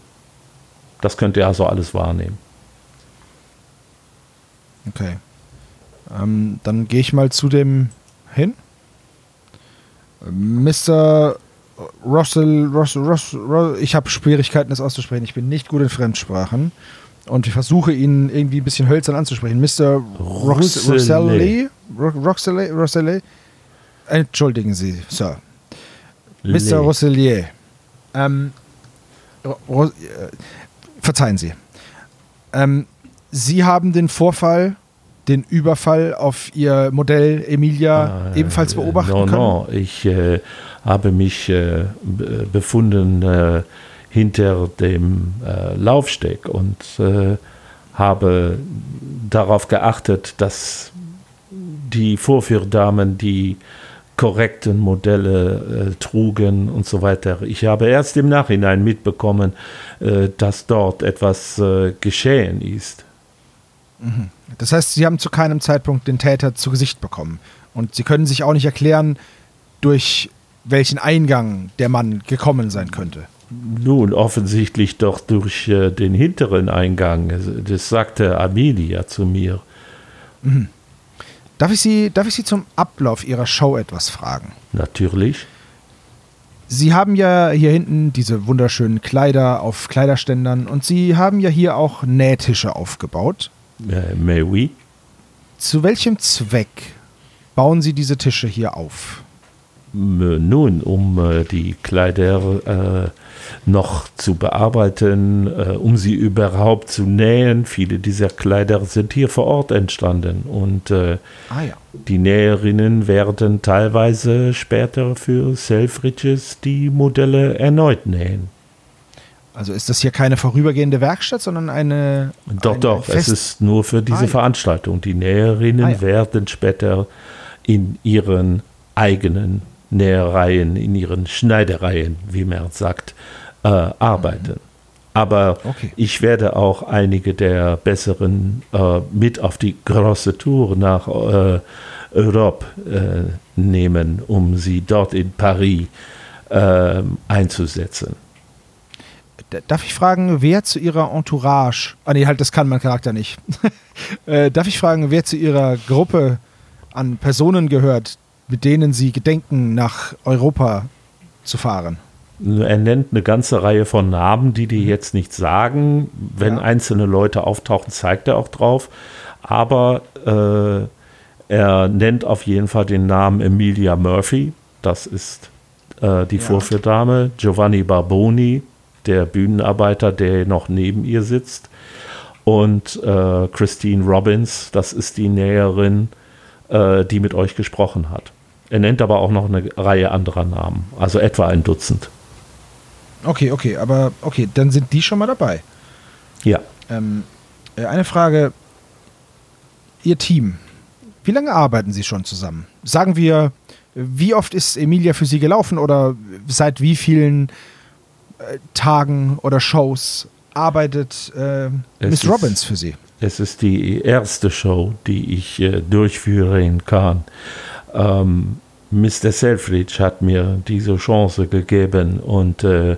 Speaker 3: Das könnt ihr also alles wahrnehmen.
Speaker 2: Okay. Ähm, dann gehe ich mal zu dem hin. Mr. Russell, Russell, Russell, Russell ich habe Schwierigkeiten, das auszusprechen. Ich bin nicht gut in Fremdsprachen. und ich versuche ihn irgendwie ein bisschen hölzern anzusprechen. Mr. Roxelay. Roxelay? Roxelay? Entschuldigen Sie, Sir. Le. Mr. Rosselier. Ähm, Ro äh, verzeihen Sie. Ähm, Sie haben den Vorfall, den Überfall auf Ihr Modell Emilia ah, ebenfalls beobachten no, können? No,
Speaker 3: ich äh, habe mich äh, befunden äh, hinter dem äh, Laufsteg und äh, habe darauf geachtet, dass die Vorführdamen die korrekten Modelle äh, trugen und so weiter. Ich habe erst im Nachhinein mitbekommen, äh, dass dort etwas äh, geschehen ist.
Speaker 2: Mhm. Das heißt, Sie haben zu keinem Zeitpunkt den Täter zu Gesicht bekommen. Und Sie können sich auch nicht erklären, durch welchen Eingang der Mann gekommen sein könnte.
Speaker 3: Nun, offensichtlich doch durch äh, den hinteren Eingang. Das sagte Amelia zu mir.
Speaker 2: Mhm. Darf ich, Sie, darf ich Sie zum Ablauf Ihrer Show etwas fragen?
Speaker 3: Natürlich.
Speaker 2: Sie haben ja hier hinten diese wunderschönen Kleider auf Kleiderständern und Sie haben ja hier auch Nähtische aufgebaut.
Speaker 3: Äh, mais oui.
Speaker 2: Zu welchem Zweck bauen Sie diese Tische hier auf?
Speaker 3: Nun, um äh, die Kleider äh, noch zu bearbeiten, äh, um sie überhaupt zu nähen. Viele dieser Kleider sind hier vor Ort entstanden und äh, ah, ja. die Näherinnen werden teilweise später für Selfridges die Modelle erneut nähen.
Speaker 2: Also ist das hier keine vorübergehende Werkstatt, sondern eine.
Speaker 3: Doch,
Speaker 2: eine
Speaker 3: doch, es ist nur für diese ah. Veranstaltung. Die Näherinnen ah, ja. werden später in ihren eigenen Nähereien, in ihren Schneidereien, wie man sagt, äh, arbeiten. Aber okay. ich werde auch einige der besseren äh, mit auf die große Tour nach äh, Europe äh, nehmen, um sie dort in Paris äh, einzusetzen.
Speaker 2: Darf ich fragen, wer zu ihrer Entourage, ah nee, halt, das kann mein Charakter nicht. Äh, darf ich fragen, wer zu ihrer Gruppe an Personen gehört, mit denen Sie gedenken, nach Europa zu fahren?
Speaker 3: Er nennt eine ganze Reihe von Namen, die die jetzt nicht sagen. Wenn ja. einzelne Leute auftauchen, zeigt er auch drauf. Aber äh, er nennt auf jeden Fall den Namen Emilia Murphy. Das ist äh, die ja. Vorführdame. Giovanni Barboni, der Bühnenarbeiter, der noch neben ihr sitzt. Und äh, Christine Robbins, das ist die Näherin, äh, die mit euch gesprochen hat. Er nennt aber auch noch eine Reihe anderer Namen, also etwa ein Dutzend.
Speaker 2: Okay, okay, aber okay, dann sind die schon mal dabei.
Speaker 3: Ja.
Speaker 2: Ähm, äh, eine Frage: Ihr Team, wie lange arbeiten Sie schon zusammen? Sagen wir, wie oft ist Emilia für Sie gelaufen oder seit wie vielen Tagen oder Shows arbeitet äh, Miss Robbins für Sie?
Speaker 3: Es ist die erste Show, die ich äh, durchführen kann. Ähm, Mr. Selfridge hat mir diese Chance gegeben und äh,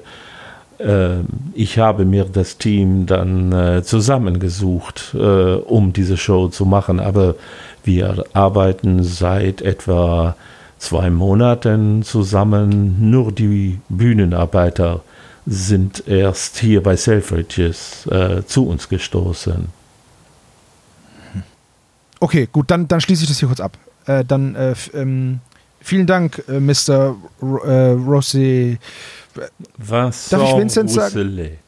Speaker 3: äh, ich habe mir das Team dann äh, zusammengesucht, äh, um diese Show zu machen. Aber wir arbeiten seit etwa zwei Monaten zusammen. Nur die Bühnenarbeiter sind erst hier bei Selfridges äh, zu uns gestoßen.
Speaker 2: Okay, gut, dann, dann schließe ich das hier kurz ab. Äh, dann ähm, Vielen Dank, äh, Mr. R äh, Rossi.
Speaker 3: Was
Speaker 2: Darf ich Vincent sagen?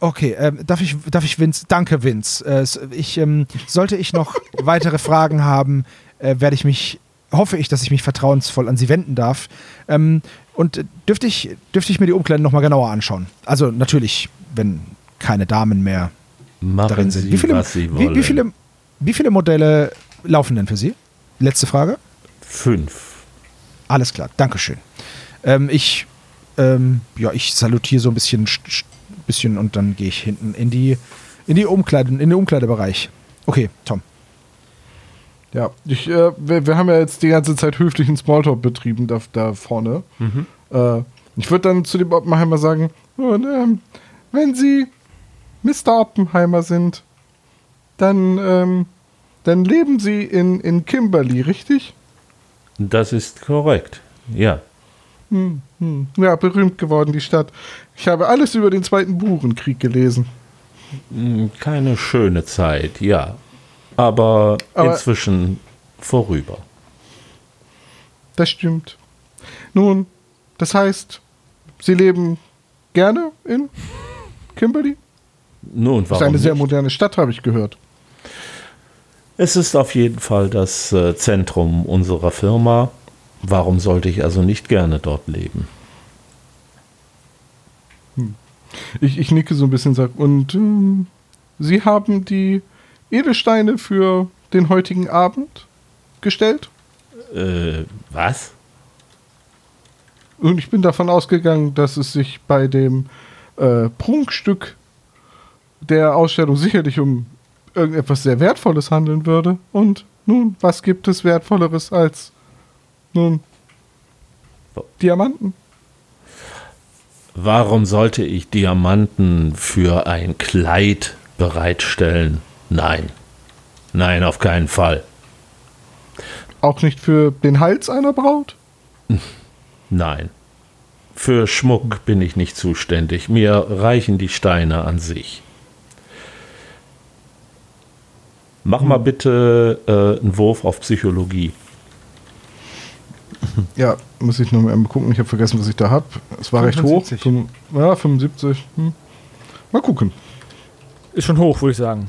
Speaker 2: Okay, ähm, darf ich, darf ich Vince? Danke, Vince. Äh, ich, ähm, sollte ich noch weitere Fragen haben, äh, werde ich mich, hoffe ich, dass ich mich vertrauensvoll an Sie wenden darf. Ähm, und dürfte ich, dürfte ich mir die Umkleiden nochmal genauer anschauen? Also natürlich, wenn keine Damen mehr
Speaker 3: Machen darin sind.
Speaker 2: Wie, viele, wie, wie, viele, wie viele Modelle laufen denn für Sie? Letzte Frage.
Speaker 3: Fünf.
Speaker 2: Alles klar, Dankeschön. Ähm, ich, ähm, ja, ich salutiere so ein bisschen, bisschen und dann gehe ich hinten in die, in die Umkleide, in den Umkleidebereich. Okay, Tom.
Speaker 4: Ja, ich, äh, wir, wir, haben ja jetzt die ganze Zeit höflichen Smalltalk betrieben da, da vorne. Mhm. Äh, ich würde dann zu dem Oppenheimer sagen, und, ähm, wenn Sie Mr. Oppenheimer sind, dann, ähm, dann leben Sie in, in Kimberly, richtig?
Speaker 3: Das ist korrekt, ja.
Speaker 4: Hm, hm. Ja, berühmt geworden, die Stadt. Ich habe alles über den Zweiten Burenkrieg gelesen.
Speaker 3: Hm, keine schöne Zeit, ja. Aber, Aber inzwischen vorüber.
Speaker 4: Das stimmt. Nun, das heißt, Sie leben gerne in Kimberley?
Speaker 3: Nun, warum
Speaker 4: Das ist eine sehr moderne Stadt, habe ich gehört.
Speaker 3: Es ist auf jeden Fall das äh, Zentrum unserer Firma. Warum sollte ich also nicht gerne dort leben?
Speaker 4: Hm. Ich, ich nicke so ein bisschen sag, und ähm, Sie haben die Edelsteine für den heutigen Abend gestellt?
Speaker 3: Äh, was?
Speaker 4: Und ich bin davon ausgegangen, dass es sich bei dem äh, Prunkstück der Ausstellung sicherlich um irgendetwas sehr Wertvolles handeln würde. Und nun, was gibt es Wertvolleres als nun Diamanten?
Speaker 3: Warum sollte ich Diamanten für ein Kleid bereitstellen? Nein. Nein, auf keinen Fall.
Speaker 4: Auch nicht für den Hals einer Braut?
Speaker 3: Nein. Für Schmuck bin ich nicht zuständig. Mir reichen die Steine an sich. Mach mal hm. bitte äh, einen Wurf auf Psychologie.
Speaker 4: Ja, muss ich nur mal gucken. Ich habe vergessen, was ich da habe. Es war 75. recht hoch. ja, 75. Hm. Mal gucken.
Speaker 5: Ist schon hoch, würde ich sagen.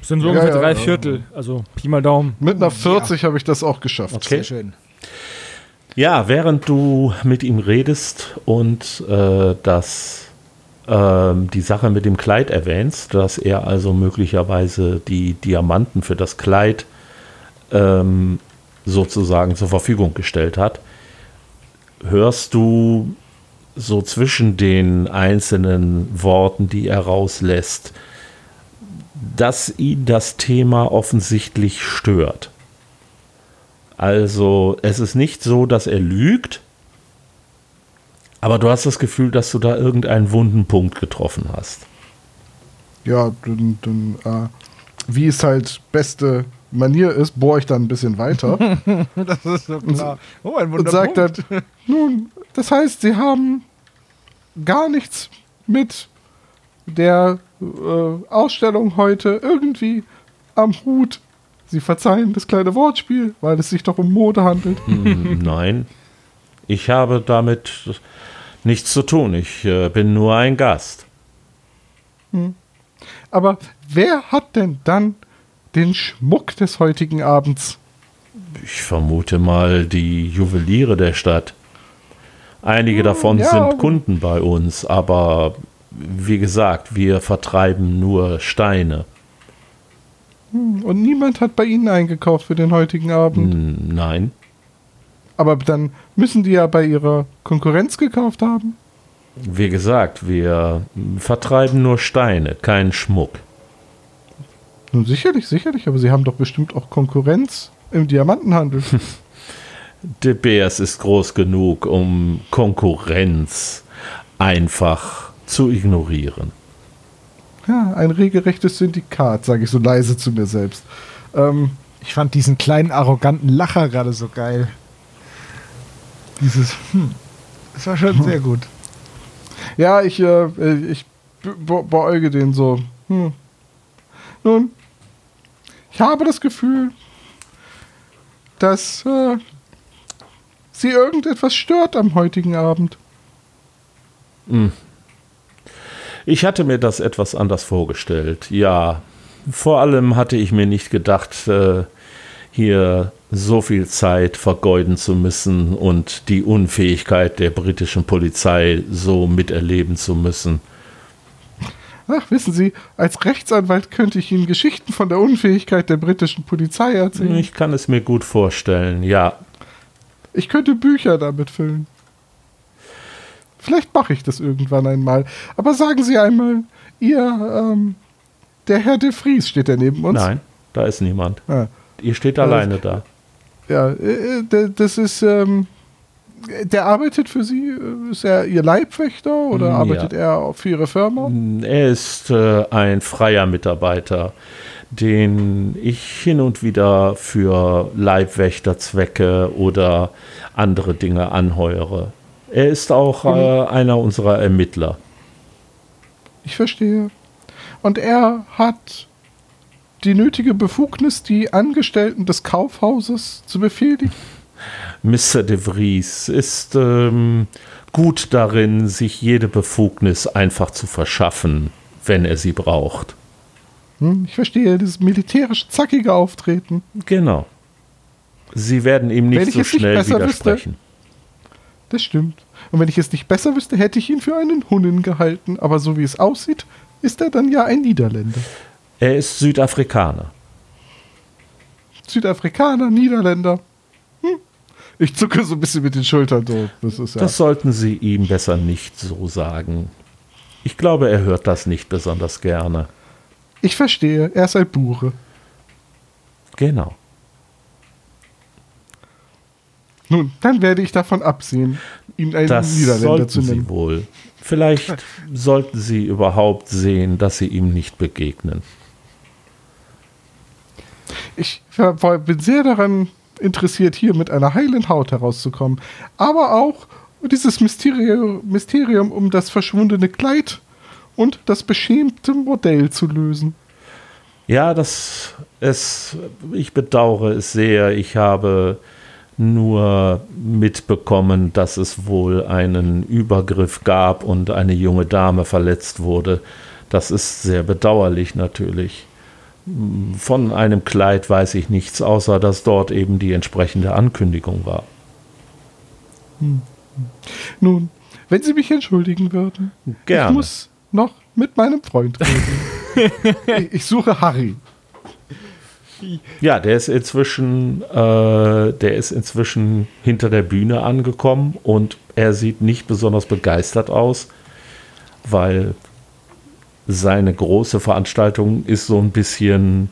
Speaker 5: Das sind so ja, ungefähr ja, drei Viertel. Also Pi mal Daumen.
Speaker 4: Mit einer 40 ja. habe ich das auch geschafft.
Speaker 3: Okay. Sehr schön. Ja, während du mit ihm redest und äh, das, äh, die Sache mit dem Kleid erwähnst, dass er also möglicherweise die Diamanten für das Kleid ähm, sozusagen zur Verfügung gestellt hat, hörst du so zwischen den einzelnen Worten, die er rauslässt, dass ihn das Thema offensichtlich stört. Also es ist nicht so, dass er lügt, aber du hast das Gefühl, dass du da irgendeinen wunden Punkt getroffen hast.
Speaker 4: Ja, dann, dann äh, wie es halt beste Manier ist, bohre ich dann ein bisschen weiter. das ist so klar. Oh, ein Und sagt dann, nun, das heißt, sie haben gar nichts mit der äh, Ausstellung heute irgendwie am Hut. Sie verzeihen das kleine Wortspiel, weil es sich doch um Mode handelt.
Speaker 3: Hm, nein, ich habe damit nichts zu tun. Ich äh, bin nur ein Gast.
Speaker 4: Hm. Aber wer hat denn dann den Schmuck des heutigen Abends?
Speaker 3: Ich vermute mal die Juweliere der Stadt. Einige hm, davon ja. sind Kunden bei uns, aber wie gesagt, wir vertreiben nur Steine.
Speaker 4: Hm, und niemand hat bei Ihnen eingekauft für den heutigen Abend?
Speaker 3: Hm, nein.
Speaker 4: Aber dann müssen die ja bei ihrer Konkurrenz gekauft haben.
Speaker 3: Wie gesagt, wir vertreiben nur Steine, keinen Schmuck.
Speaker 4: Nun sicherlich, sicherlich, aber Sie haben doch bestimmt auch Konkurrenz im Diamantenhandel.
Speaker 3: De Beers ist groß genug, um Konkurrenz einfach zu ignorieren.
Speaker 4: Ja, ein regelrechtes Syndikat, sage ich so leise zu mir selbst.
Speaker 2: Ähm, ich fand diesen kleinen arroganten Lacher gerade so geil. Dieses, hm, das war schon hm. sehr gut.
Speaker 4: Ja, ich, äh, ich be beäuge den so. Hm. Nun, ich habe das Gefühl, dass äh, sie irgendetwas stört am heutigen Abend.
Speaker 3: Hm. Ich hatte mir das etwas anders vorgestellt. Ja, vor allem hatte ich mir nicht gedacht, äh, hier so viel Zeit vergeuden zu müssen und die Unfähigkeit der britischen Polizei so miterleben zu müssen.
Speaker 4: Ach, wissen Sie, als Rechtsanwalt könnte ich Ihnen Geschichten von der Unfähigkeit der britischen Polizei erzählen.
Speaker 3: Ich kann es mir gut vorstellen, ja.
Speaker 4: Ich könnte Bücher damit füllen. Vielleicht mache ich das irgendwann einmal. Aber sagen Sie einmal, ihr, ähm, der Herr de Vries steht der neben uns?
Speaker 3: Nein, da ist niemand. Ah. Ihr steht äh, alleine da.
Speaker 4: Ja, äh, äh, das ist, ähm, der arbeitet für Sie? Ist er Ihr Leibwächter oder ja. arbeitet er für Ihre Firma?
Speaker 3: Er ist äh, ein freier Mitarbeiter, den ich hin und wieder für Leibwächterzwecke oder andere Dinge anheuere. Er ist auch äh, einer unserer Ermittler.
Speaker 4: Ich verstehe. und er hat die nötige Befugnis, die Angestellten des Kaufhauses zu befehligen?
Speaker 3: Mr. de Vries ist ähm, gut darin, sich jede Befugnis einfach zu verschaffen, wenn er sie braucht.
Speaker 4: Hm, ich verstehe, dieses militärisch zackige Auftreten.
Speaker 3: Genau. Sie werden ihm nicht so schnell nicht widersprechen.
Speaker 4: Wüsste, das stimmt. Und wenn ich es nicht besser wüsste, hätte ich ihn für einen Hunnen gehalten. Aber so wie es aussieht, ist er dann ja ein Niederländer.
Speaker 3: Er ist Südafrikaner.
Speaker 4: Südafrikaner, Niederländer. Hm. Ich zucke so ein bisschen mit den Schultern. So.
Speaker 3: Das, ist ja das sollten Sie ihm besser nicht so sagen. Ich glaube, er hört das nicht besonders gerne.
Speaker 4: Ich verstehe, er ist ein Bure.
Speaker 3: Genau.
Speaker 4: Nun, dann werde ich davon absehen, ihn einen
Speaker 3: das
Speaker 4: Niederländer
Speaker 3: zu nennen. Sie wohl. Vielleicht sollten Sie überhaupt sehen, dass Sie ihm nicht begegnen.
Speaker 4: Ich bin sehr daran interessiert, hier mit einer heilen Haut herauszukommen. Aber auch dieses Mysterium, Mysterium um das verschwundene Kleid und das beschämte Modell zu lösen.
Speaker 3: Ja, das ist, ich bedauere es sehr. Ich habe nur mitbekommen, dass es wohl einen Übergriff gab und eine junge Dame verletzt wurde. Das ist sehr bedauerlich natürlich. Von einem Kleid weiß ich nichts, außer dass dort eben die entsprechende Ankündigung war.
Speaker 4: Hm. Nun, wenn Sie mich entschuldigen würden,
Speaker 3: Gerne.
Speaker 4: ich muss noch mit meinem Freund reden. ich suche Harry.
Speaker 3: Ja, der ist inzwischen, äh, der ist inzwischen hinter der Bühne angekommen und er sieht nicht besonders begeistert aus, weil seine große Veranstaltung ist so ein bisschen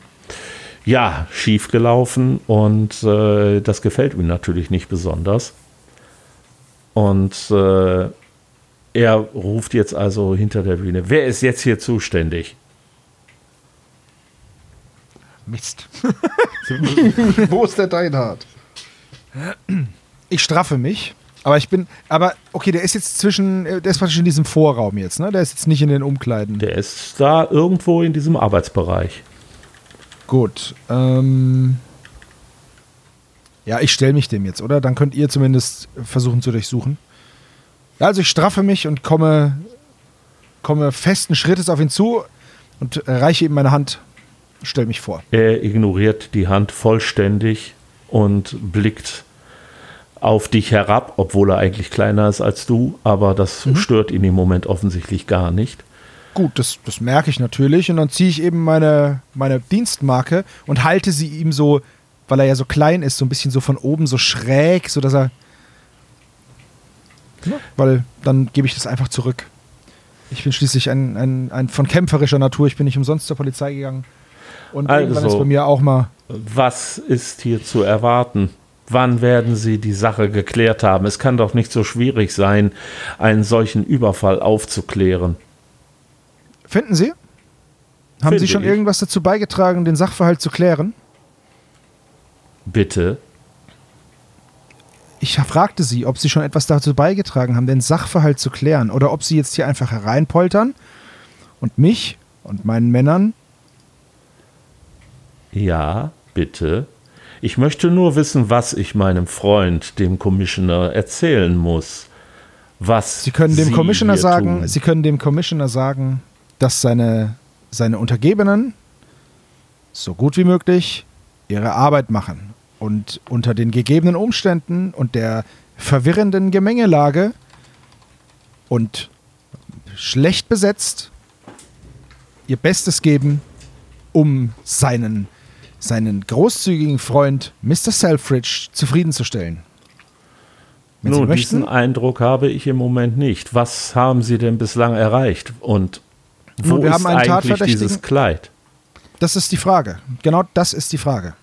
Speaker 3: ja schief gelaufen und äh, das gefällt ihm natürlich nicht besonders. Und äh, er ruft jetzt also hinter der Bühne. Wer ist jetzt hier zuständig?
Speaker 2: Mist.
Speaker 4: Wo ist der Deinhard?
Speaker 2: Ich straffe mich. Aber ich bin, aber okay, der ist jetzt zwischen, der ist praktisch in diesem Vorraum jetzt, ne? Der ist jetzt nicht in den Umkleiden.
Speaker 3: Der ist da irgendwo in diesem Arbeitsbereich.
Speaker 2: Gut. Ähm ja, ich stelle mich dem jetzt, oder? Dann könnt ihr zumindest versuchen zu durchsuchen. Ja, also ich straffe mich und komme, komme festen Schrittes auf ihn zu und reiche ihm meine Hand stell mich vor.
Speaker 3: Er ignoriert die Hand vollständig und blickt auf dich herab, obwohl er eigentlich kleiner ist als du, aber das mhm. stört ihn im Moment offensichtlich gar nicht.
Speaker 2: Gut, das, das merke ich natürlich und dann ziehe ich eben meine, meine Dienstmarke und halte sie ihm so, weil er ja so klein ist, so ein bisschen so von oben so schräg, so dass er. Ja, weil dann gebe ich das einfach zurück. Ich bin schließlich ein, ein, ein von kämpferischer Natur, ich bin nicht umsonst zur Polizei gegangen. Und also, irgendwann ist bei mir auch mal.
Speaker 3: Was ist hier zu erwarten? Wann werden Sie die Sache geklärt haben? Es kann doch nicht so schwierig sein, einen solchen Überfall aufzuklären.
Speaker 2: Finden Sie? Haben Finde Sie schon ich. irgendwas dazu beigetragen, den Sachverhalt zu klären?
Speaker 3: Bitte.
Speaker 2: Ich fragte Sie, ob Sie schon etwas dazu beigetragen haben, den Sachverhalt zu klären, oder ob Sie jetzt hier einfach hereinpoltern und mich und meinen Männern
Speaker 3: ja, bitte. Ich möchte nur wissen, was ich meinem Freund, dem Commissioner, erzählen muss. Was
Speaker 2: Sie können dem Sie Commissioner sagen, tun. Sie können dem Commissioner sagen, dass seine, seine Untergebenen so gut wie möglich ihre Arbeit machen und unter den gegebenen Umständen und der verwirrenden Gemengelage und schlecht besetzt ihr Bestes geben, um seinen seinen großzügigen Freund Mr. Selfridge zufriedenzustellen.
Speaker 3: Wenn Nun, diesen Eindruck habe ich im Moment nicht. Was haben Sie denn bislang erreicht? Und wo Nun, ist eigentlich dieses Kleid?
Speaker 2: Das ist die Frage. Genau das ist die Frage.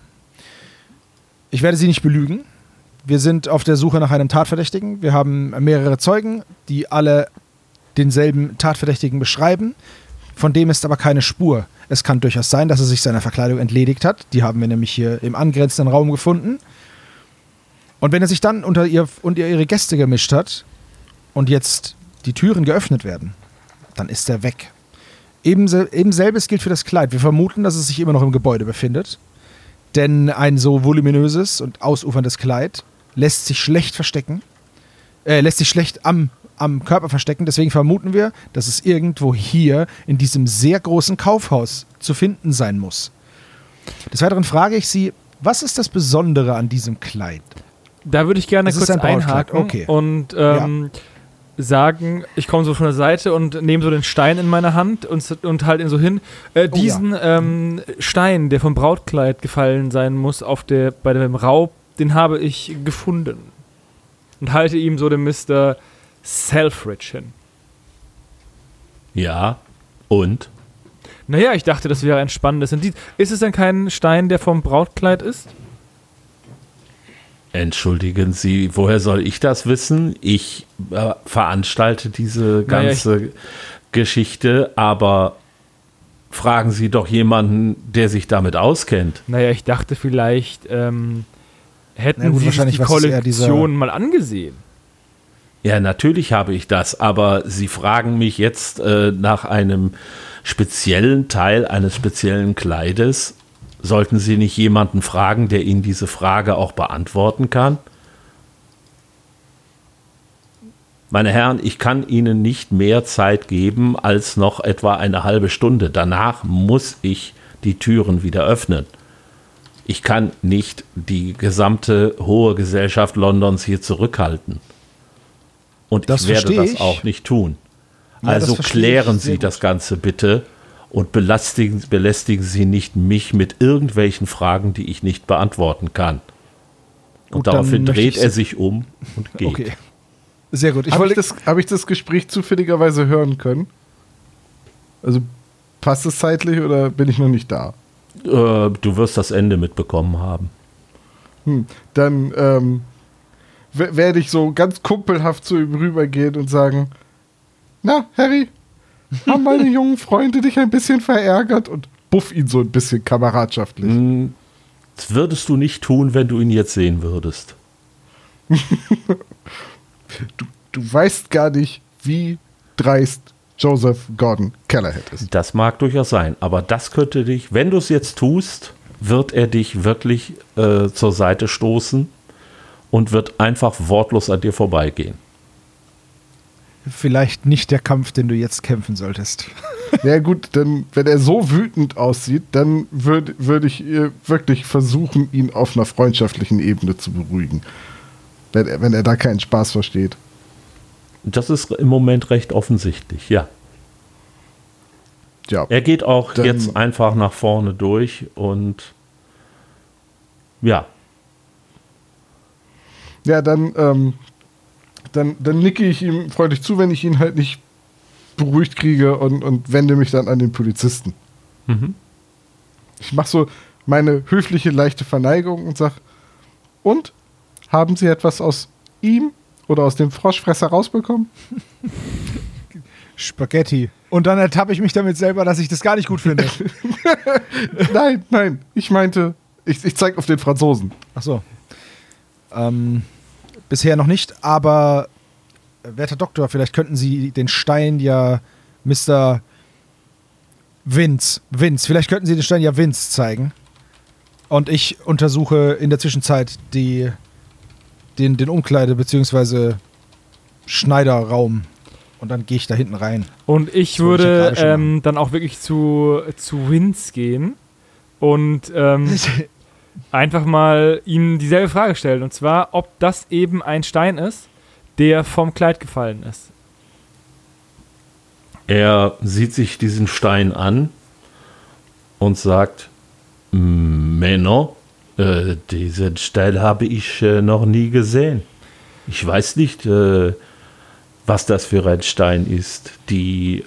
Speaker 2: Ich werde Sie nicht belügen. Wir sind auf der Suche nach einem Tatverdächtigen. Wir haben mehrere Zeugen, die alle denselben Tatverdächtigen beschreiben. Von dem ist aber keine Spur. Es kann durchaus sein, dass er sich seiner Verkleidung entledigt hat. Die haben wir nämlich hier im angrenzenden Raum gefunden. Und wenn er sich dann unter ihr und ihre Gäste gemischt hat und jetzt die Türen geöffnet werden, dann ist er weg. Eben, eben selbes gilt für das Kleid. Wir vermuten, dass es sich immer noch im Gebäude befindet. Denn ein so voluminöses und ausuferndes Kleid lässt sich schlecht verstecken. Äh, lässt sich schlecht am, am Körper verstecken. Deswegen vermuten wir, dass es irgendwo hier in diesem sehr großen Kaufhaus zu finden sein muss. Des Weiteren frage ich Sie, was ist das Besondere an diesem Kleid?
Speaker 5: Da würde ich gerne das kurz ein einhaken
Speaker 2: okay.
Speaker 5: und ähm, ja sagen, ich komme so von der Seite und nehme so den Stein in meine Hand und, und halte ihn so hin. Äh, diesen oh, ja. ähm, Stein, der vom Brautkleid gefallen sein muss, auf der, bei dem Raub, den habe ich gefunden. Und halte ihm so den Mr. Selfridge hin.
Speaker 3: Ja, und?
Speaker 5: Naja, ich dachte, das wäre ein spannendes Indiz. Ist es denn kein Stein, der vom Brautkleid ist?
Speaker 3: Entschuldigen Sie, woher soll ich das wissen? Ich äh, veranstalte diese ganze naja, Geschichte, aber fragen Sie doch jemanden, der sich damit auskennt.
Speaker 5: Naja, ich dachte vielleicht, ähm, hätten gut, Sie die Kollektion mal angesehen.
Speaker 3: Ja, natürlich habe ich das, aber Sie fragen mich jetzt äh, nach einem speziellen Teil eines speziellen Kleides Sollten Sie nicht jemanden fragen, der Ihnen diese Frage auch beantworten kann? Meine Herren, ich kann Ihnen nicht mehr Zeit geben als noch etwa eine halbe Stunde. Danach muss ich die Türen wieder öffnen. Ich kann nicht die gesamte hohe Gesellschaft Londons hier zurückhalten. Und das ich werde das ich. auch nicht tun. Ja, also klären Sie das Ganze bitte und belästigen, belästigen Sie nicht mich mit irgendwelchen Fragen, die ich nicht beantworten kann. Und gut, daraufhin dreht er sich um und geht. Okay.
Speaker 4: Sehr gut. Habe ich, das, hab ich das Gespräch zufälligerweise hören können? Also passt es zeitlich oder bin ich noch nicht da?
Speaker 3: Äh, du wirst das Ende mitbekommen haben.
Speaker 4: Hm, dann ähm, werde ich so ganz kumpelhaft zu ihm rübergehen und sagen: Na, Harry, haben meine jungen Freunde dich ein bisschen verärgert und buff ihn so ein bisschen kameradschaftlich. Hm,
Speaker 3: das würdest du nicht tun, wenn du ihn jetzt sehen würdest.
Speaker 4: du, du weißt gar nicht, wie dreist Joseph Gordon Kellerhead ist.
Speaker 3: Das mag durchaus sein, aber das könnte dich, wenn du es jetzt tust, wird er dich wirklich äh, zur Seite stoßen und wird einfach wortlos an dir vorbeigehen
Speaker 2: vielleicht nicht der Kampf, den du jetzt kämpfen solltest.
Speaker 4: Ja gut, dann, wenn er so wütend aussieht, dann würde würd ich wirklich versuchen, ihn auf einer freundschaftlichen Ebene zu beruhigen. Wenn er, wenn er da keinen Spaß versteht.
Speaker 3: Das ist im Moment recht offensichtlich, ja. Ja. Er geht auch jetzt einfach nach vorne durch und ja.
Speaker 4: Ja, dann ähm, dann, dann nicke ich ihm freundlich zu, wenn ich ihn halt nicht beruhigt kriege und, und wende mich dann an den Polizisten. Mhm. Ich mache so meine höfliche, leichte Verneigung und sage, und? Haben Sie etwas aus ihm oder aus dem Froschfresser rausbekommen?
Speaker 2: Spaghetti. Und dann ertappe ich mich damit selber, dass ich das gar nicht gut finde.
Speaker 4: nein, nein. Ich meinte, ich, ich zeige auf den Franzosen.
Speaker 2: Ach so. Ähm, Bisher noch nicht, aber äh, werter Doktor, vielleicht könnten Sie den Stein ja Mr. Vince, Vince, vielleicht könnten Sie den Stein ja Vince zeigen. Und ich untersuche in der Zwischenzeit die, den, den Umkleide- bzw. Schneiderraum. Und dann gehe ich da hinten rein.
Speaker 5: Und ich würde ich ähm, dann auch wirklich zu, zu Vince gehen und ähm, einfach mal ihm dieselbe Frage stellen. Und zwar, ob das eben ein Stein ist, der vom Kleid gefallen ist.
Speaker 3: Er sieht sich diesen Stein an und sagt, Männer, äh, diesen Stein habe ich äh, noch nie gesehen. Ich weiß nicht, äh, was das für ein Stein ist. Die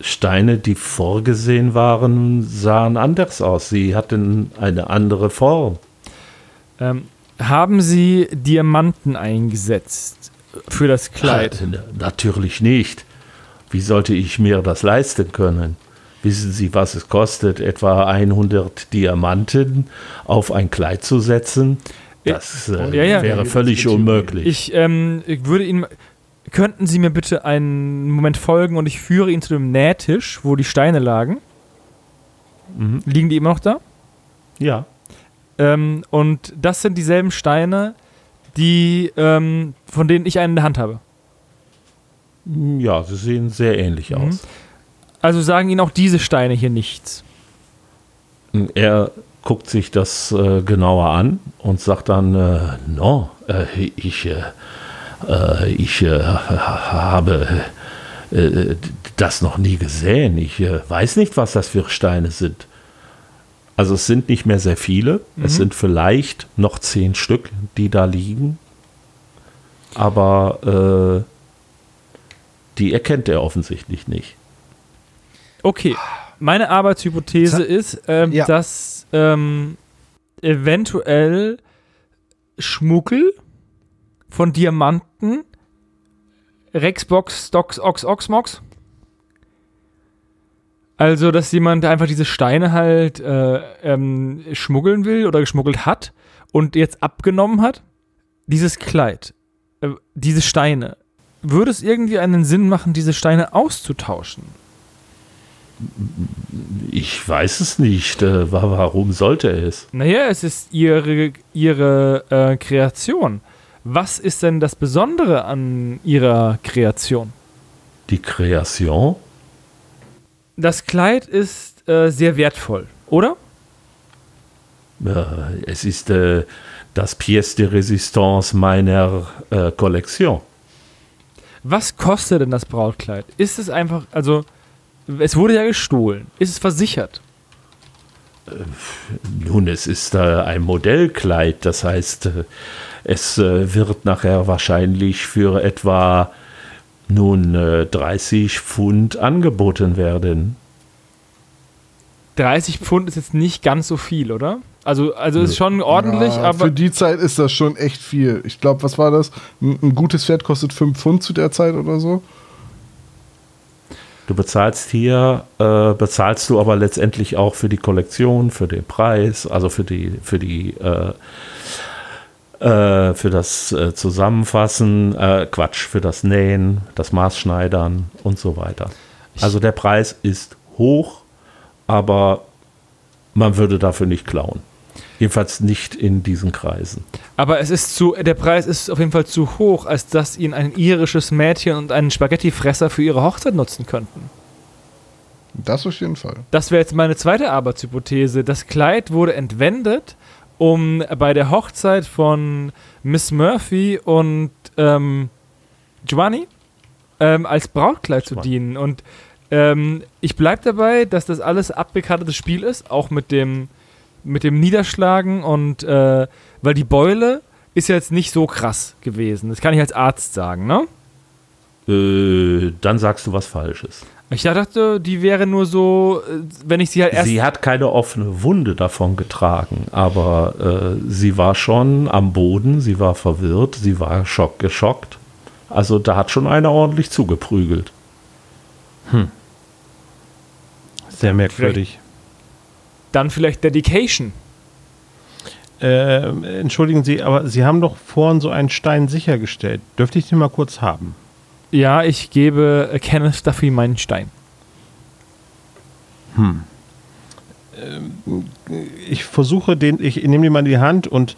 Speaker 3: Steine, die vorgesehen waren, sahen anders aus. Sie hatten eine andere Form.
Speaker 5: Ähm, haben Sie Diamanten eingesetzt für das Kleid?
Speaker 3: Ja, natürlich nicht. Wie sollte ich mir das leisten können? Wissen Sie, was es kostet, etwa 100 Diamanten auf ein Kleid zu setzen? Das äh, ja, ja. wäre völlig unmöglich.
Speaker 5: Ich, ähm, ich würde Ihnen könnten Sie mir bitte einen Moment folgen und ich führe ihn zu dem Nähtisch, wo die Steine lagen. Mhm. Liegen die immer noch da?
Speaker 3: Ja.
Speaker 5: Ähm, und das sind dieselben Steine, die, ähm, von denen ich einen in der Hand habe.
Speaker 3: Ja, sie sehen sehr ähnlich mhm. aus.
Speaker 5: Also sagen Ihnen auch diese Steine hier nichts.
Speaker 3: Er guckt sich das äh, genauer an und sagt dann, äh, no, äh, ich, äh, ich äh, habe das noch nie gesehen. Ich weiß nicht, was das für Steine sind. Also es sind nicht mehr sehr viele. Mhm. Es sind vielleicht noch zehn Stück, die da liegen. Aber die erkennt er offensichtlich nicht.
Speaker 5: Okay, meine Arbeitshypothese ist, ähm, ja. dass ähm, eventuell Schmuggel von Diamanten Rexbox, Stocks, Ox, Oxmox. Also, dass jemand einfach diese Steine halt äh, ähm, schmuggeln will oder geschmuggelt hat und jetzt abgenommen hat. Dieses Kleid, äh, diese Steine. Würde es irgendwie einen Sinn machen, diese Steine auszutauschen?
Speaker 3: Ich weiß es nicht. Äh, warum sollte es?
Speaker 5: Naja, es ist ihre, ihre äh, Kreation. Was ist denn das Besondere an ihrer Kreation?
Speaker 3: Die Kreation?
Speaker 5: Das Kleid ist äh, sehr wertvoll, oder?
Speaker 3: Äh, es ist äh, das Pièce de Résistance meiner äh, Kollektion.
Speaker 5: Was kostet denn das Brautkleid? Ist es einfach, also es wurde ja gestohlen. Ist es versichert?
Speaker 3: Äh, nun, es ist äh, ein Modellkleid, das heißt, äh, es äh, wird nachher wahrscheinlich für etwa nun 30 Pfund angeboten werden.
Speaker 5: 30 Pfund ist jetzt nicht ganz so viel, oder? Also, also ist schon ordentlich, ja, aber.
Speaker 4: Für die Zeit ist das schon echt viel. Ich glaube, was war das? Ein, ein gutes Pferd kostet 5 Pfund zu der Zeit oder so.
Speaker 3: Du bezahlst hier, äh, bezahlst du aber letztendlich auch für die Kollektion, für den Preis, also für die, für die, äh, äh, für das äh, Zusammenfassen, äh, Quatsch, für das Nähen, das Maßschneidern und so weiter. Also der Preis ist hoch, aber man würde dafür nicht klauen. Jedenfalls nicht in diesen Kreisen.
Speaker 5: Aber es ist zu, der Preis ist auf jeden Fall zu hoch, als dass ihn ein irisches Mädchen und einen Spaghettifresser für ihre Hochzeit nutzen könnten.
Speaker 4: Das auf jeden Fall.
Speaker 5: Das wäre jetzt meine zweite Arbeitshypothese. Das Kleid wurde entwendet, um bei der Hochzeit von Miss Murphy und ähm, Giovanni ähm, als Brautkleid zu dienen. Und ähm, ich bleibe dabei, dass das alles abgekartetes Spiel ist, auch mit dem mit dem Niederschlagen und äh, weil die Beule ist jetzt nicht so krass gewesen. Das kann ich als Arzt sagen, ne?
Speaker 3: Äh, dann sagst du was Falsches.
Speaker 5: Ich dachte, die wäre nur so, äh, wenn ich sie halt erst.
Speaker 3: Sie hat keine offene Wunde davon getragen, aber äh, sie war schon am Boden, sie war verwirrt, sie war schock geschockt. Also da hat schon einer ordentlich zugeprügelt.
Speaker 1: Hm. Sehr merkwürdig.
Speaker 5: Dann vielleicht Dedication.
Speaker 1: Äh, entschuldigen Sie, aber Sie haben doch vorhin so einen Stein sichergestellt. Dürfte ich den mal kurz haben?
Speaker 5: Ja, ich gebe Kenneth Duffy meinen Stein.
Speaker 1: Hm. Ähm, ich versuche den, ich nehme den mal in die Hand und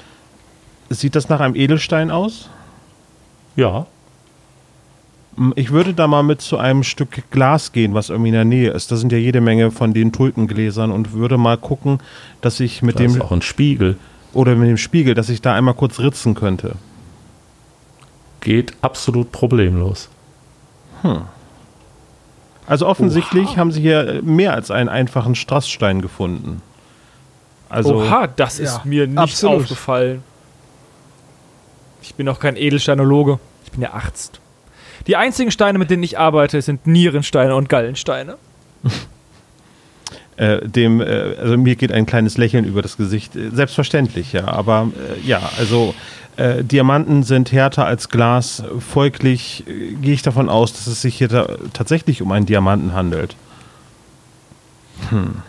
Speaker 1: sieht das nach einem Edelstein aus?
Speaker 3: Ja.
Speaker 1: Ich würde da mal mit zu einem Stück Glas gehen, was irgendwie in der Nähe ist. Da sind ja jede Menge von den Tulpengläsern und würde mal gucken, dass ich mit
Speaker 3: da
Speaker 1: dem.
Speaker 3: Ist auch ein Spiegel.
Speaker 1: Oder mit dem Spiegel, dass ich da einmal kurz ritzen könnte.
Speaker 3: Geht absolut problemlos.
Speaker 1: Hm. Also offensichtlich Oha. haben sie hier mehr als einen einfachen Strassstein gefunden.
Speaker 5: Also, Oha, das ist ja, mir nicht absolut. aufgefallen. Ich bin auch kein Edelsteinologe. Ich bin ja Arzt. Die einzigen Steine, mit denen ich arbeite, sind Nierensteine und Gallensteine.
Speaker 1: Äh, dem, äh, also mir geht ein kleines Lächeln über das Gesicht. Äh, selbstverständlich, ja. Aber äh, ja, also äh, Diamanten sind härter als Glas. Folglich äh, gehe ich davon aus, dass es sich hier tatsächlich um einen Diamanten handelt.
Speaker 5: Hm.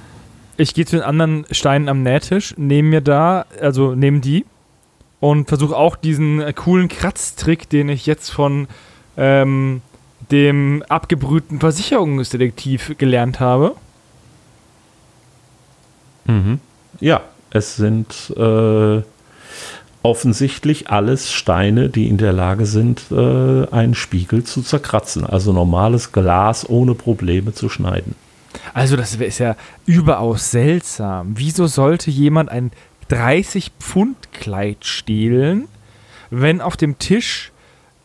Speaker 5: Ich gehe zu den anderen Steinen am Nähtisch, nehme mir da, also nehme die und versuche auch diesen coolen Kratztrick, den ich jetzt von ähm, dem abgebrühten Versicherungsdetektiv gelernt habe.
Speaker 3: Mhm. Ja, es sind äh, offensichtlich alles Steine, die in der Lage sind, äh, einen Spiegel zu zerkratzen. Also normales Glas ohne Probleme zu schneiden.
Speaker 5: Also das ist ja überaus seltsam. Wieso sollte jemand ein 30 Pfund Kleid stehlen, wenn auf dem Tisch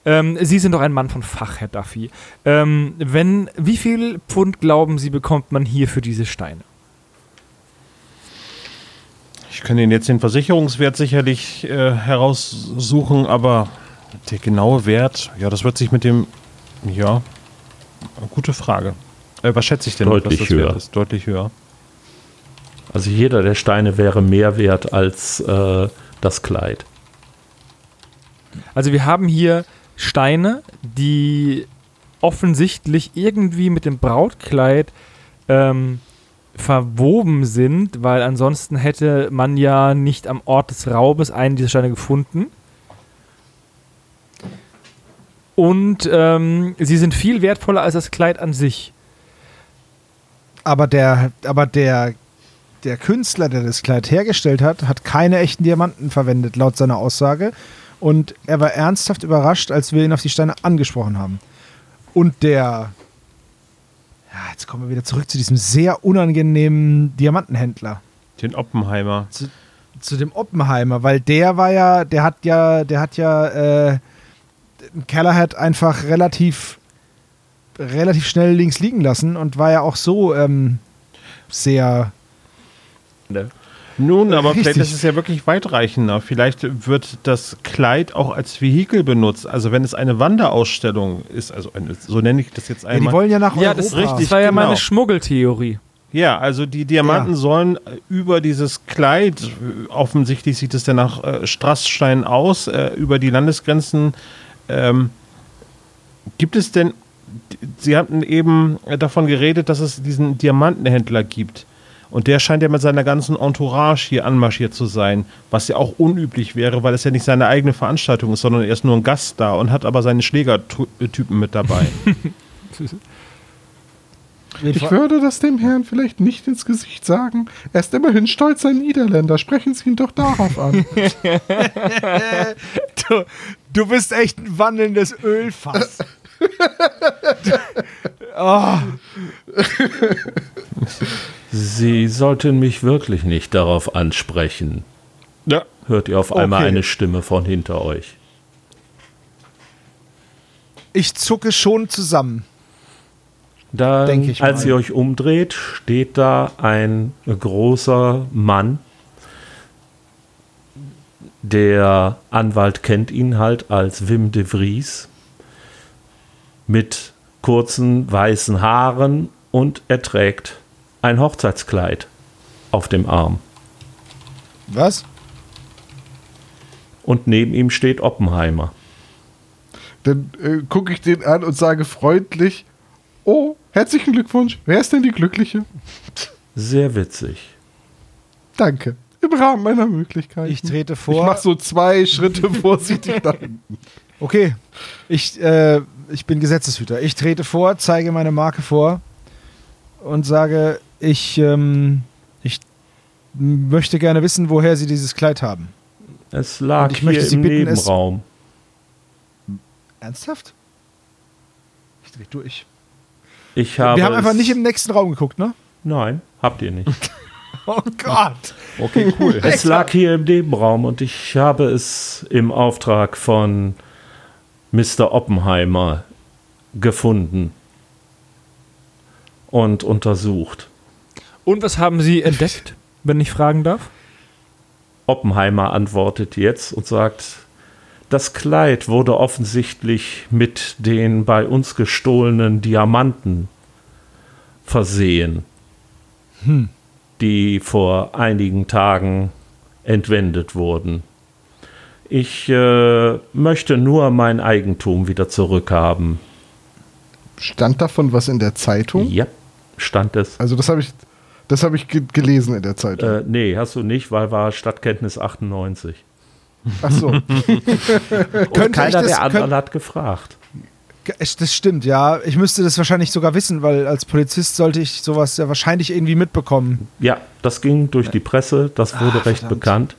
Speaker 5: ähm, Sie sind doch ein Mann von Fach, Herr Duffy. Ähm, wenn, wie viel Pfund glauben Sie, bekommt man hier für diese Steine?
Speaker 1: Ich kann Ihnen jetzt den Versicherungswert sicherlich äh, heraussuchen, aber der genaue Wert, ja, das wird sich mit dem, ja, gute Frage. Äh, was schätze ich denn?
Speaker 3: Deutlich höher.
Speaker 1: Deutlich höher.
Speaker 3: Also jeder der Steine wäre mehr wert als äh, das Kleid.
Speaker 5: Also wir haben hier Steine, die offensichtlich irgendwie mit dem Brautkleid ähm, verwoben sind, weil ansonsten hätte man ja nicht am Ort des Raubes einen dieser Steine gefunden. Und ähm, sie sind viel wertvoller als das Kleid an sich.
Speaker 2: Aber der, aber der, der Künstler, der das Kleid hergestellt hat, hat keine echten Diamanten verwendet, laut seiner Aussage. Und er war ernsthaft überrascht, als wir ihn auf die Steine angesprochen haben. Und der ja, jetzt kommen wir wieder zurück zu diesem sehr unangenehmen Diamantenhändler.
Speaker 1: Den Oppenheimer.
Speaker 2: Zu, zu dem Oppenheimer, weil der war ja, der hat ja, der hat ja, äh, Keller hat einfach relativ, relativ schnell links liegen lassen und war ja auch so ähm, sehr.
Speaker 1: Ne? Nun, aber Richtig. vielleicht ist es ja wirklich weitreichender. Vielleicht wird das Kleid auch als Vehikel benutzt. Also wenn es eine Wanderausstellung ist, also eine, so nenne ich das jetzt einmal.
Speaker 2: Ja, die wollen ja nach
Speaker 5: Ja, das, richtig, das war ja genau. meine Schmuggeltheorie.
Speaker 1: Ja, also die Diamanten ja. sollen über dieses Kleid, offensichtlich sieht es ja nach äh, Strassstein aus, äh, über die Landesgrenzen. Ähm, gibt es denn, Sie hatten eben davon geredet, dass es diesen Diamantenhändler gibt. Und der scheint ja mit seiner ganzen Entourage hier anmarschiert zu sein, was ja auch unüblich wäre, weil es ja nicht seine eigene Veranstaltung ist, sondern er ist nur ein Gast da und hat aber seine Schlägertypen mit dabei.
Speaker 4: Ich würde das dem Herrn vielleicht nicht ins Gesicht sagen. Er ist immerhin stolz ein Niederländer. Sprechen Sie ihn doch darauf an.
Speaker 2: du, du bist echt ein wandelndes Ölfass.
Speaker 3: oh. Sie sollten mich wirklich nicht darauf ansprechen. Ja. Hört ihr auf einmal okay. eine Stimme von hinter euch?
Speaker 2: Ich zucke schon zusammen.
Speaker 3: Dann, als ihr euch umdreht, steht da ein großer Mann. Der Anwalt kennt ihn halt als Wim de Vries mit kurzen weißen Haaren und er trägt ein Hochzeitskleid auf dem Arm.
Speaker 2: Was?
Speaker 3: Und neben ihm steht Oppenheimer.
Speaker 4: Dann äh, gucke ich den an und sage freundlich: Oh, herzlichen Glückwunsch. Wer ist denn die Glückliche?
Speaker 3: Sehr witzig.
Speaker 4: Danke. Im Rahmen meiner Möglichkeiten.
Speaker 2: Ich trete vor.
Speaker 4: Ich mache so zwei Schritte vorsichtig nach hinten.
Speaker 2: Okay. Ich, äh, ich bin Gesetzeshüter. Ich trete vor, zeige meine Marke vor und sage: ich, ähm, ich möchte gerne wissen, woher Sie dieses Kleid haben.
Speaker 3: Es lag ich hier möchte Sie im bitten, Nebenraum.
Speaker 2: Ernsthaft? Ich dreh durch.
Speaker 3: Ich habe
Speaker 2: Wir haben einfach nicht im nächsten Raum geguckt, ne?
Speaker 3: Nein, habt ihr nicht.
Speaker 2: oh Gott.
Speaker 3: Okay, cool. es lag hier im Nebenraum und ich habe es im Auftrag von Mr. Oppenheimer gefunden und untersucht.
Speaker 5: Und was haben Sie entdeckt, wenn ich fragen darf?
Speaker 3: Oppenheimer antwortet jetzt und sagt, das Kleid wurde offensichtlich mit den bei uns gestohlenen Diamanten versehen, hm. die vor einigen Tagen entwendet wurden. Ich äh, möchte nur mein Eigentum wieder zurückhaben.
Speaker 4: Stand davon was in der Zeitung?
Speaker 3: Ja, stand es.
Speaker 4: Also das habe ich, das habe ich ge gelesen in der Zeit.
Speaker 3: Äh, nee, hast du nicht, weil war Stadtkenntnis 98.
Speaker 4: Ach so.
Speaker 3: Und keiner das, der anderen hat gefragt.
Speaker 2: Das stimmt, ja. Ich müsste das wahrscheinlich sogar wissen, weil als Polizist sollte ich sowas ja wahrscheinlich irgendwie mitbekommen.
Speaker 3: Ja, das ging durch die Presse, das wurde Ach, recht verdammt. bekannt.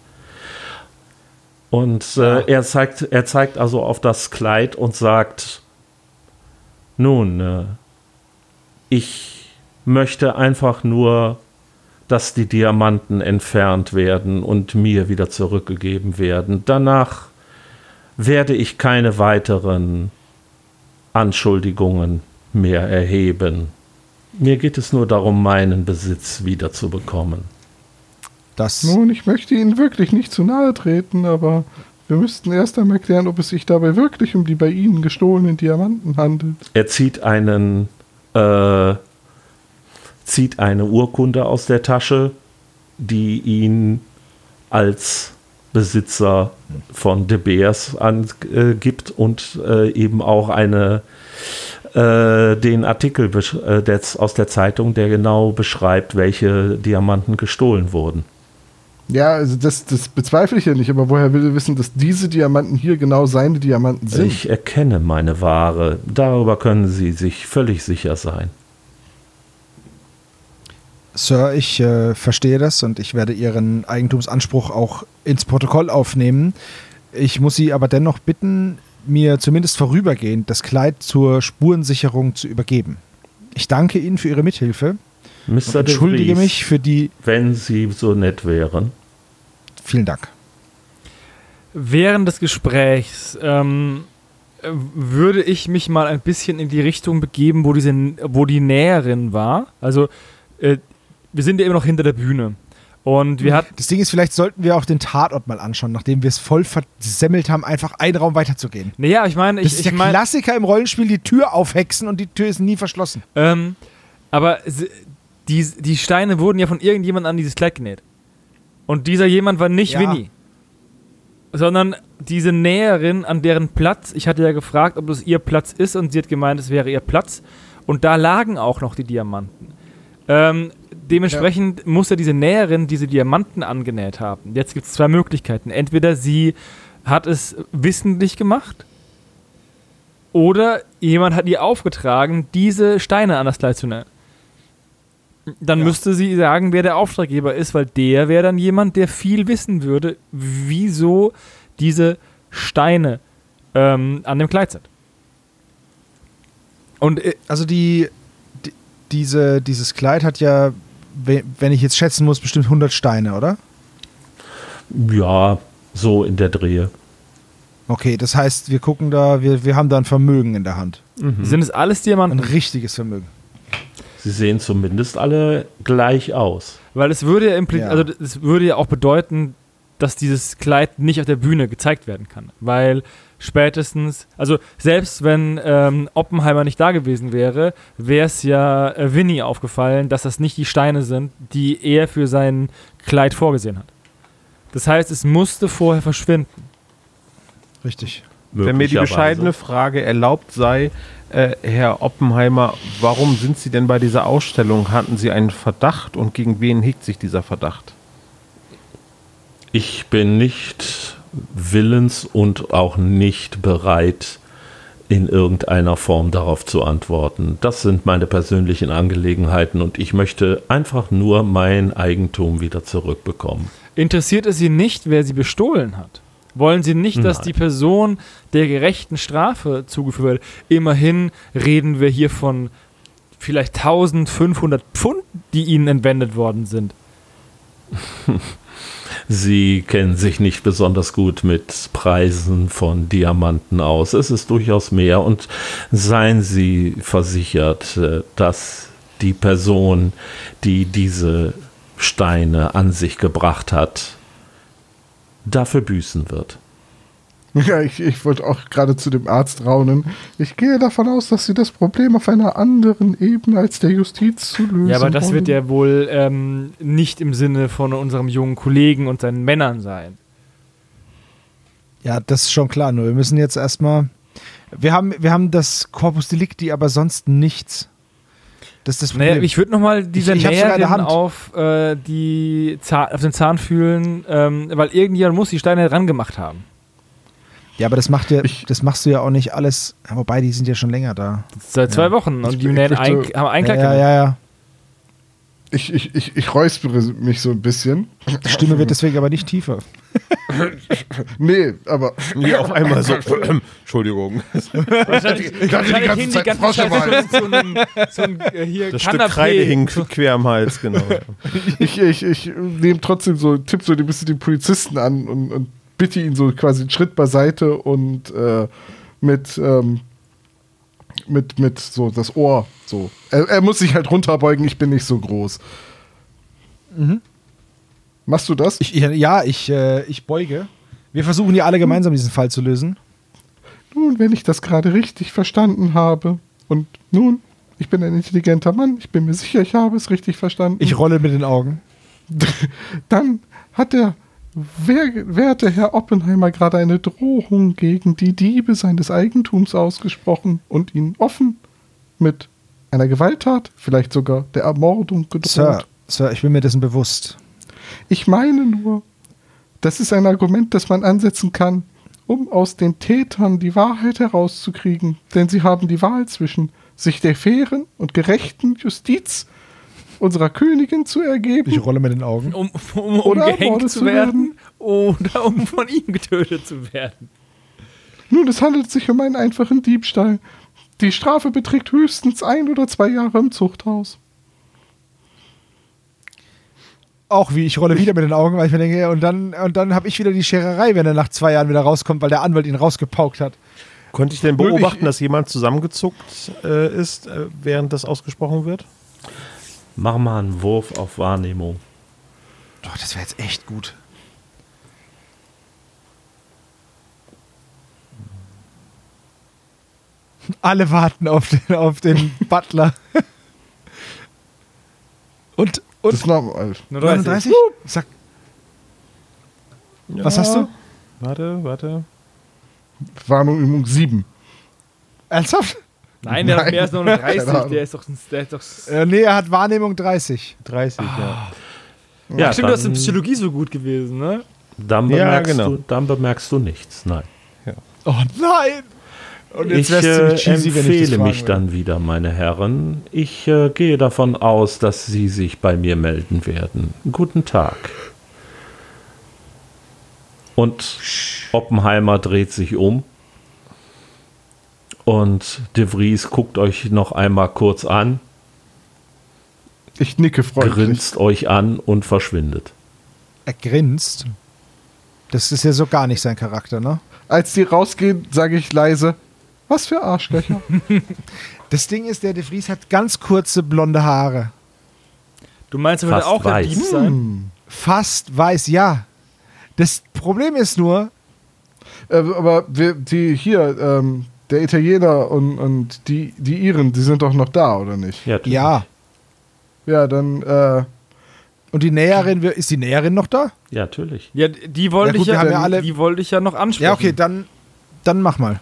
Speaker 3: Und äh, er, zeigt, er zeigt also auf das Kleid und sagt, nun, äh, ich möchte einfach nur, dass die Diamanten entfernt werden und mir wieder zurückgegeben werden. Danach werde ich keine weiteren Anschuldigungen mehr erheben. Mir geht es nur darum, meinen Besitz wiederzubekommen.
Speaker 4: Das Nun, ich möchte Ihnen wirklich nicht zu nahe treten, aber wir müssten erst einmal klären, ob es sich dabei wirklich um die bei Ihnen gestohlenen Diamanten handelt.
Speaker 3: Er zieht einen, äh, zieht eine Urkunde aus der Tasche, die ihn als Besitzer von De Beers angibt und äh, eben auch eine äh, den Artikel äh, aus der Zeitung, der genau beschreibt, welche Diamanten gestohlen wurden.
Speaker 4: Ja, also das, das bezweifle ich ja nicht, aber woher will er wissen, dass diese Diamanten hier genau seine Diamanten sind?
Speaker 3: Ich erkenne meine Ware. Darüber können Sie sich völlig sicher sein.
Speaker 2: Sir, ich äh, verstehe das und ich werde Ihren Eigentumsanspruch auch ins Protokoll aufnehmen. Ich muss Sie aber dennoch bitten, mir zumindest vorübergehend das Kleid zur Spurensicherung zu übergeben. Ich danke Ihnen für Ihre Mithilfe.
Speaker 3: Mr. Und
Speaker 2: entschuldige Vries, mich für die.
Speaker 3: Wenn Sie so nett wären.
Speaker 2: Vielen Dank.
Speaker 5: Während des Gesprächs ähm, würde ich mich mal ein bisschen in die Richtung begeben, wo, diese, wo die Näherin war. Also äh, wir sind ja immer noch hinter der Bühne. Und wir hatten.
Speaker 2: Das Ding ist, vielleicht sollten wir auch den Tatort mal anschauen, nachdem wir es voll versemmelt haben, einfach einen Raum weiterzugehen.
Speaker 5: Naja, ich meine,
Speaker 2: ich. Das ist
Speaker 5: der
Speaker 2: ich mein, Klassiker im Rollenspiel, die Tür aufhexen und die Tür ist nie verschlossen.
Speaker 5: Ähm, aber die, die Steine wurden ja von irgendjemandem an dieses Kleid genäht. Und dieser jemand war nicht ja. Winnie. Sondern diese Näherin an deren Platz. Ich hatte ja gefragt, ob das ihr Platz ist und sie hat gemeint, es wäre ihr Platz. Und da lagen auch noch die Diamanten. Ähm, dementsprechend ja. muss ja diese Näherin diese Diamanten angenäht haben. Jetzt gibt es zwei Möglichkeiten. Entweder sie hat es wissentlich gemacht oder jemand hat ihr aufgetragen, diese Steine an das Kleid zu nähen. Dann ja. müsste sie sagen, wer der Auftraggeber ist, weil der wäre dann jemand, der viel wissen würde, wieso diese Steine ähm, an dem Kleid sind.
Speaker 2: Und äh, also die, die, diese, dieses Kleid hat ja wenn ich jetzt schätzen muss, bestimmt 100 Steine, oder?
Speaker 3: Ja, so in der Drehe.
Speaker 2: Okay, das heißt, wir gucken da, wir, wir haben da ein Vermögen in der Hand.
Speaker 5: Mhm. Sind es alles Diamanten?
Speaker 2: Ein richtiges Vermögen.
Speaker 3: Sie sehen zumindest alle gleich aus.
Speaker 5: Weil es würde ja, ja. also es würde ja auch bedeuten, dass dieses Kleid nicht auf der Bühne gezeigt werden kann. Weil spätestens, also selbst wenn ähm, Oppenheimer nicht da gewesen wäre, wäre es ja äh, Winnie aufgefallen, dass das nicht die Steine sind, die er für sein Kleid vorgesehen hat. Das heißt, es musste vorher verschwinden.
Speaker 2: Richtig.
Speaker 1: Wenn mir die bescheidene Frage erlaubt sei, äh, Herr Oppenheimer, warum sind Sie denn bei dieser Ausstellung? Hatten Sie einen Verdacht und gegen wen hegt sich dieser Verdacht?
Speaker 3: Ich bin nicht willens und auch nicht bereit, in irgendeiner Form darauf zu antworten. Das sind meine persönlichen Angelegenheiten und ich möchte einfach nur mein Eigentum wieder zurückbekommen.
Speaker 5: Interessiert es Sie nicht, wer Sie bestohlen hat? Wollen Sie nicht, dass Nein. die Person der gerechten Strafe zugeführt wird? Immerhin reden wir hier von vielleicht 1500 Pfund, die Ihnen entwendet worden sind.
Speaker 3: Sie kennen sich nicht besonders gut mit Preisen von Diamanten aus. Es ist durchaus mehr und seien Sie versichert, äh, dass die Person, die diese Steine an sich gebracht hat, dafür büßen wird.
Speaker 4: Ja, ich, ich wollte auch gerade zu dem Arzt raunen. Ich gehe davon aus, dass Sie das Problem auf einer anderen Ebene als der Justiz zu lösen
Speaker 5: Ja, aber das wollen. wird ja wohl ähm, nicht im Sinne von unserem jungen Kollegen und seinen Männern sein.
Speaker 2: Ja, das ist schon klar. Nur wir müssen jetzt erstmal. Wir haben, wir haben das Corpus Delicti, aber sonst nichts. Das ist das
Speaker 5: Problem. Naja, ich würde nochmal diese ich, ich Näherin auf, äh, die auf den Zahn fühlen, ähm, weil irgendjemand muss die Steine ran gemacht haben.
Speaker 2: Ja, aber das macht ja, ich, das machst du ja auch nicht alles. Wobei, die sind ja schon länger da.
Speaker 5: Seit zwei ja. Wochen und die ein, haben
Speaker 2: Einklang ja, ja, ja,
Speaker 4: Ich, ich, ich, ich räuspere mich so ein bisschen.
Speaker 2: Die Stimme wird deswegen aber nicht tiefer.
Speaker 4: nee, aber.
Speaker 1: Nee, auf einmal so. Entschuldigung.
Speaker 5: Wahrscheinlich, ich dachte die ganze Zeit, die so ein, so ein äh, hier
Speaker 1: Das Stück Kreide hing quer am Hals, genau.
Speaker 4: ich ich, ich nehme trotzdem so, tipp so ein bisschen die Polizisten an und, und bitte ihn so quasi einen Schritt beiseite und äh, mit, ähm, mit, mit so das Ohr so. Er, er, muss sich halt runterbeugen, ich bin nicht so groß. Mhm. Machst du das?
Speaker 2: Ich, ja, ich, äh, ich beuge. Wir versuchen hier alle gemeinsam diesen Fall zu lösen.
Speaker 4: Nun, wenn ich das gerade richtig verstanden habe. Und nun, ich bin ein intelligenter Mann. Ich bin mir sicher, ich habe es richtig verstanden.
Speaker 2: Ich rolle mit den Augen.
Speaker 4: Dann hat der werte Herr Oppenheimer gerade eine Drohung gegen die Diebe seines Eigentums ausgesprochen und ihn offen mit einer Gewalttat, vielleicht sogar der Ermordung gedroht.
Speaker 2: Sir, Sir, ich bin mir dessen bewusst.
Speaker 4: Ich meine nur, das ist ein Argument, das man ansetzen kann, um aus den Tätern die Wahrheit herauszukriegen. Denn sie haben die Wahl zwischen sich der fairen und gerechten Justiz unserer Königin zu ergeben.
Speaker 2: Ich rolle mit den Augen.
Speaker 5: Um, um, um gehängt zu werden, werden oder um von ihm getötet zu werden.
Speaker 4: Nun, es handelt sich um einen einfachen Diebstahl. Die Strafe beträgt höchstens ein oder zwei Jahre im Zuchthaus
Speaker 2: auch wie, ich rolle wieder mit den Augen, weil ich mir denke, und dann, und dann habe ich wieder die Schererei, wenn er nach zwei Jahren wieder rauskommt, weil der Anwalt ihn rausgepaukt hat.
Speaker 1: Konnte ich denn beobachten, ich, dass jemand zusammengezuckt äh, ist, äh, während das ausgesprochen wird?
Speaker 3: Mach mal einen Wurf auf Wahrnehmung.
Speaker 2: Doch, das wäre jetzt echt gut. Alle warten auf den, auf den Butler. Und und
Speaker 4: das ist normal.
Speaker 2: 39? Sag. Ja. Was hast du?
Speaker 1: Warte, warte.
Speaker 4: Warnung Übung 7.
Speaker 2: Ernsthaft?
Speaker 5: Nein, der Nein. hat mehr als 39. der ist doch. Der ist doch
Speaker 2: äh, nee, er hat Wahrnehmung 30.
Speaker 1: 30, ah.
Speaker 5: ja. Ja, stimmt, das ist in Psychologie so gut gewesen, ne?
Speaker 3: Dann bemerkst, ja, genau. du, dann bemerkst du nichts, nein.
Speaker 2: Ja. Oh nein!
Speaker 3: Und jetzt ich äh, cheesy, empfehle mich will. dann wieder, meine Herren. Ich äh, gehe davon aus, dass Sie sich bei mir melden werden. Guten Tag. Und Oppenheimer dreht sich um. Und De Vries guckt euch noch einmal kurz an.
Speaker 4: Ich nicke freundlich.
Speaker 3: Grinst euch an und verschwindet.
Speaker 2: Er grinst? Das ist ja so gar nicht sein Charakter, ne?
Speaker 4: Als die rausgehen, sage ich leise, was für Arschlöcher.
Speaker 2: das Ding ist, der De Vries hat ganz kurze blonde Haare.
Speaker 5: Du meinst, er würde auch weiß. der Dieb sein? Hm.
Speaker 2: Fast weiß, ja. Das Problem ist nur.
Speaker 4: Äh, aber wir, die hier, ähm, der Italiener und, und die, die Iren, die sind doch noch da, oder nicht?
Speaker 2: Ja. Ja,
Speaker 4: ja dann. Äh,
Speaker 2: und die Näherin, ist die Näherin noch da?
Speaker 3: Ja, natürlich.
Speaker 5: Ja, die wollte ja, ich ja, ja die wollte ich ja noch ansprechen.
Speaker 2: Ja, okay, dann, dann mach mal.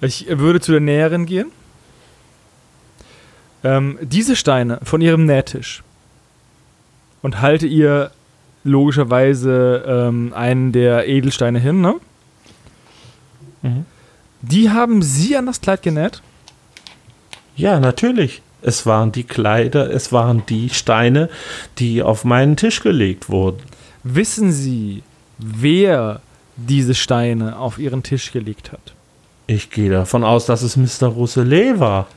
Speaker 5: Ich würde zu der Näherin gehen. Ähm, diese Steine von ihrem Nähtisch und halte ihr logischerweise ähm, einen der Edelsteine hin, ne? Mhm. Die haben sie an das Kleid genäht?
Speaker 3: Ja, natürlich. Es waren die Kleider, es waren die Steine, die auf meinen Tisch gelegt wurden.
Speaker 5: Wissen Sie, wer diese Steine auf Ihren Tisch gelegt hat?
Speaker 3: Ich gehe davon aus, dass es Mr. Rousselet war.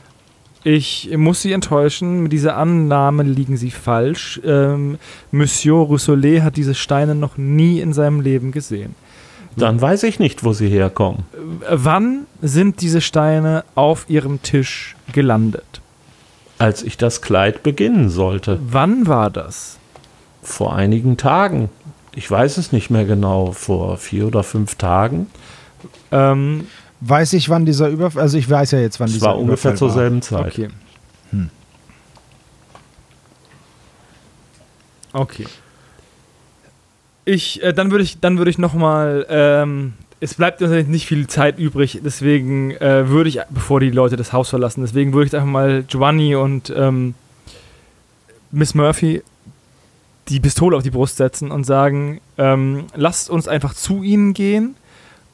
Speaker 5: Ich muss Sie enttäuschen, mit dieser Annahme liegen Sie falsch. Ähm, Monsieur Rousselet hat diese Steine noch nie in seinem Leben gesehen.
Speaker 3: Dann weiß ich nicht, wo sie herkommen.
Speaker 5: Wann sind diese Steine auf Ihrem Tisch gelandet?
Speaker 3: Als ich das Kleid beginnen sollte.
Speaker 5: Wann war das?
Speaker 3: Vor einigen Tagen. Ich weiß es nicht mehr genau. Vor vier oder fünf Tagen.
Speaker 2: Ähm, Weiß ich, wann dieser Überfall, also ich weiß ja jetzt, wann dieser
Speaker 3: war ungefähr zur selben Zeit.
Speaker 5: Okay. Hm. Okay. Ich, äh, dann würde ich, dann würde ich noch mal, ähm, es bleibt natürlich nicht viel Zeit übrig, deswegen äh, würde ich, bevor die Leute das Haus verlassen, deswegen würde ich einfach mal Giovanni und ähm, Miss Murphy die Pistole auf die Brust setzen und sagen, ähm, lasst uns einfach zu ihnen gehen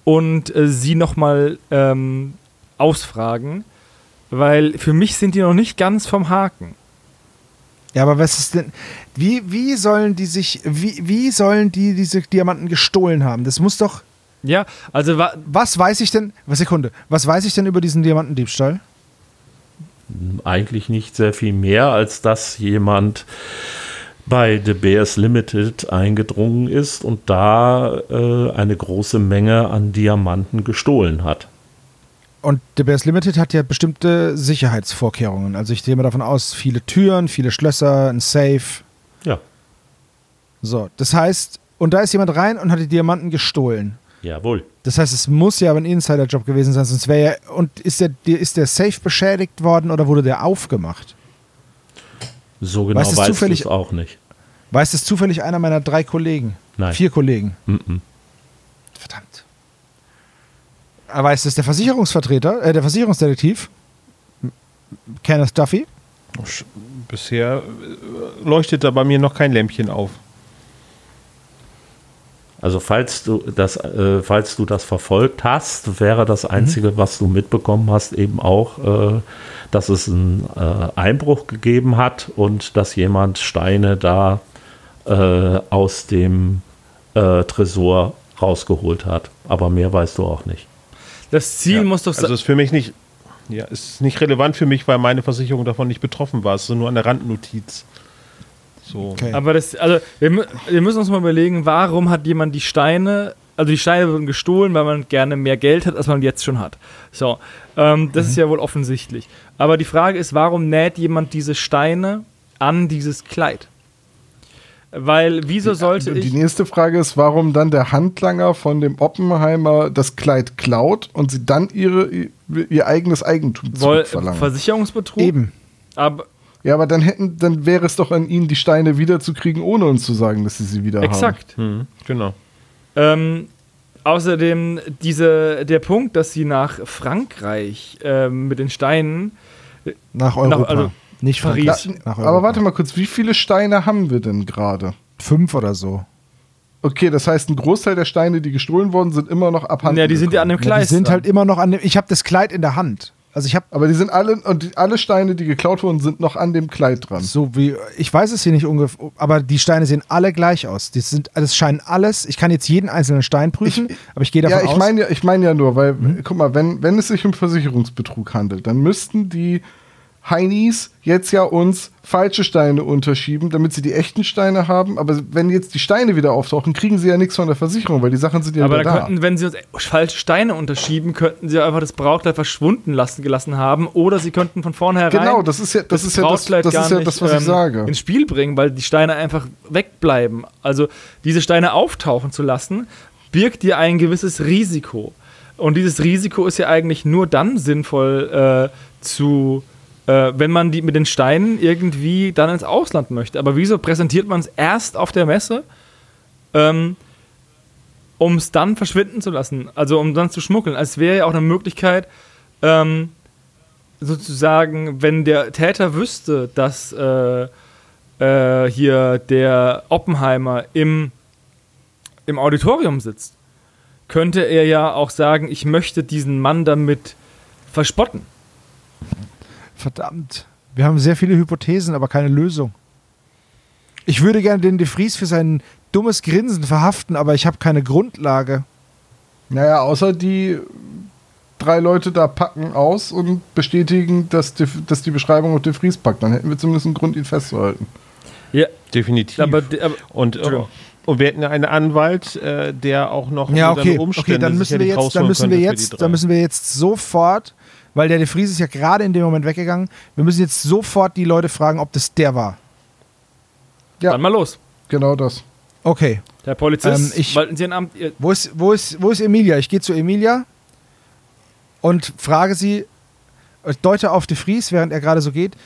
Speaker 5: und äh, sie nochmal ähm, ausfragen, weil für mich sind die noch nicht ganz vom Haken.
Speaker 2: Ja, aber was ist denn, wie, wie sollen die sich, wie, wie sollen die diese Diamanten gestohlen haben? Das muss doch.
Speaker 5: Ja, also wa
Speaker 2: was weiß ich denn, was Sekunde, was weiß ich denn über diesen Diamantendiebstahl?
Speaker 3: Eigentlich nicht sehr viel mehr, als dass jemand bei The Bears Limited eingedrungen ist und da äh, eine große Menge an Diamanten gestohlen hat.
Speaker 2: Und The Bears Limited hat ja bestimmte Sicherheitsvorkehrungen. Also ich gehe mal davon aus, viele Türen, viele Schlösser, ein Safe.
Speaker 3: Ja.
Speaker 2: So, das heißt, und da ist jemand rein und hat die Diamanten gestohlen.
Speaker 3: Jawohl.
Speaker 2: Das heißt, es muss ja aber ein Insider-Job gewesen sein, sonst wäre ja. Und ist der, ist der Safe beschädigt worden oder wurde der aufgemacht?
Speaker 3: So genau weiß ich es auch nicht.
Speaker 2: Weiß es zufällig einer meiner drei Kollegen?
Speaker 3: Nein.
Speaker 2: Vier Kollegen. Mm -mm. Aber ist es der Versicherungsvertreter, äh, der Versicherungsdetektiv? Kenneth Duffy?
Speaker 1: Bisher äh, leuchtet da bei mir noch kein Lämpchen auf.
Speaker 3: Also falls du das, äh, falls du das verfolgt hast, wäre das mhm. Einzige, mhm. was du mitbekommen hast, eben auch, äh, dass es einen äh, Einbruch gegeben hat und dass jemand Steine da äh, aus dem äh, Tresor rausgeholt hat. Aber mehr weißt du auch nicht.
Speaker 5: Das Ziel
Speaker 1: ja,
Speaker 5: muss doch
Speaker 1: sein. Also ist für mich nicht, ja, ist nicht relevant für mich, weil meine Versicherung davon nicht betroffen war. Es ist nur eine Randnotiz.
Speaker 5: So. Okay. Aber das, also wir, wir, müssen uns mal überlegen, warum hat jemand die Steine, also die Steine wurden gestohlen, weil man gerne mehr Geld hat, als man jetzt schon hat. So, ähm, das mhm. ist ja wohl offensichtlich. Aber die Frage ist, warum näht jemand diese Steine an dieses Kleid? Weil, wieso sollte
Speaker 4: die, ich. Die nächste Frage ist, warum dann der Handlanger von dem Oppenheimer das Kleid klaut und sie dann ihre, ihr eigenes Eigentum zurückverlangen.
Speaker 5: Versicherungsbetrug?
Speaker 2: Eben.
Speaker 5: Aber,
Speaker 4: ja, aber dann hätten, dann wäre es doch an ihnen, die Steine wiederzukriegen, ohne uns zu sagen, dass sie sie wieder
Speaker 5: Exakt.
Speaker 4: haben.
Speaker 1: Exakt. Mhm, genau.
Speaker 5: Ähm, außerdem diese, der Punkt, dass sie nach Frankreich ähm, mit den Steinen
Speaker 2: nach Europa,
Speaker 5: nach, also
Speaker 2: nicht Paris.
Speaker 4: nach Europa. Aber warte mal kurz, wie viele Steine haben wir denn gerade?
Speaker 2: Fünf oder so.
Speaker 4: Okay, das heißt, ein Großteil der Steine, die gestohlen worden sind, immer noch abhanden.
Speaker 5: Ja, die sind ja an dem Kleid. Ja,
Speaker 2: die sind halt immer noch an dem. Ich habe das Kleid in der Hand. Also ich habe,
Speaker 4: aber die sind alle und die, alle Steine, die geklaut wurden, sind noch an dem Kleid dran.
Speaker 2: So wie ich weiß es hier nicht ungefähr, aber die Steine sehen alle gleich aus. Die sind, das scheinen alles. Ich kann jetzt jeden einzelnen Stein prüfen, ich, aber ich gehe davon
Speaker 4: ja, ich
Speaker 2: aus.
Speaker 4: Mein ja, ich meine ja nur, weil mhm. guck mal, wenn wenn es sich um Versicherungsbetrug handelt, dann müssten die Heinis jetzt ja uns falsche Steine unterschieben, damit sie die echten Steine haben. Aber wenn jetzt die Steine wieder auftauchen, kriegen sie ja nichts von der Versicherung, weil die Sachen sind ja
Speaker 5: Aber
Speaker 4: da.
Speaker 5: könnten, wenn sie uns falsche Steine unterschieben, könnten sie einfach das Brautkleid verschwunden lassen gelassen haben oder sie könnten von vornherein
Speaker 4: genau, das ist ja das, das ist ja das, das, ist ja das was ich ähm, sage.
Speaker 5: ins Spiel bringen, weil die Steine einfach wegbleiben. Also diese Steine auftauchen zu lassen, birgt dir ein gewisses Risiko. Und dieses Risiko ist ja eigentlich nur dann sinnvoll äh, zu äh, wenn man die mit den Steinen irgendwie dann ins Ausland möchte. Aber wieso präsentiert man es erst auf der Messe, ähm, um es dann verschwinden zu lassen? Also um dann zu schmuggeln. Es wäre ja auch eine Möglichkeit, ähm, sozusagen, wenn der Täter wüsste, dass äh, äh, hier der Oppenheimer im, im Auditorium sitzt, könnte er ja auch sagen, ich möchte diesen Mann damit verspotten.
Speaker 2: Verdammt. Wir haben sehr viele Hypothesen, aber keine Lösung. Ich würde gerne den De Vries für sein dummes Grinsen verhaften, aber ich habe keine Grundlage.
Speaker 4: Naja, außer die drei Leute da packen aus und bestätigen, dass die, dass die Beschreibung auf De Vries packt. Dann hätten wir zumindest einen Grund, ihn festzuhalten.
Speaker 1: Ja, definitiv. Aber, aber und, äh, und wir hätten einen Anwalt, äh, der auch noch
Speaker 2: ja, okay, okay, dann müssen wir jetzt, dann müssen wir jetzt, dann müssen wir jetzt sofort weil der De Vries ist ja gerade in dem Moment weggegangen. Wir müssen jetzt sofort die Leute fragen, ob das der war.
Speaker 5: Ja. Dann mal los.
Speaker 4: Genau das.
Speaker 2: Okay.
Speaker 5: Der Polizist,
Speaker 2: ähm, ich, Sie ein Amt. Wo ist, wo, ist, wo ist Emilia? Ich gehe zu Emilia und frage sie, deute auf De Vries, während er gerade so geht,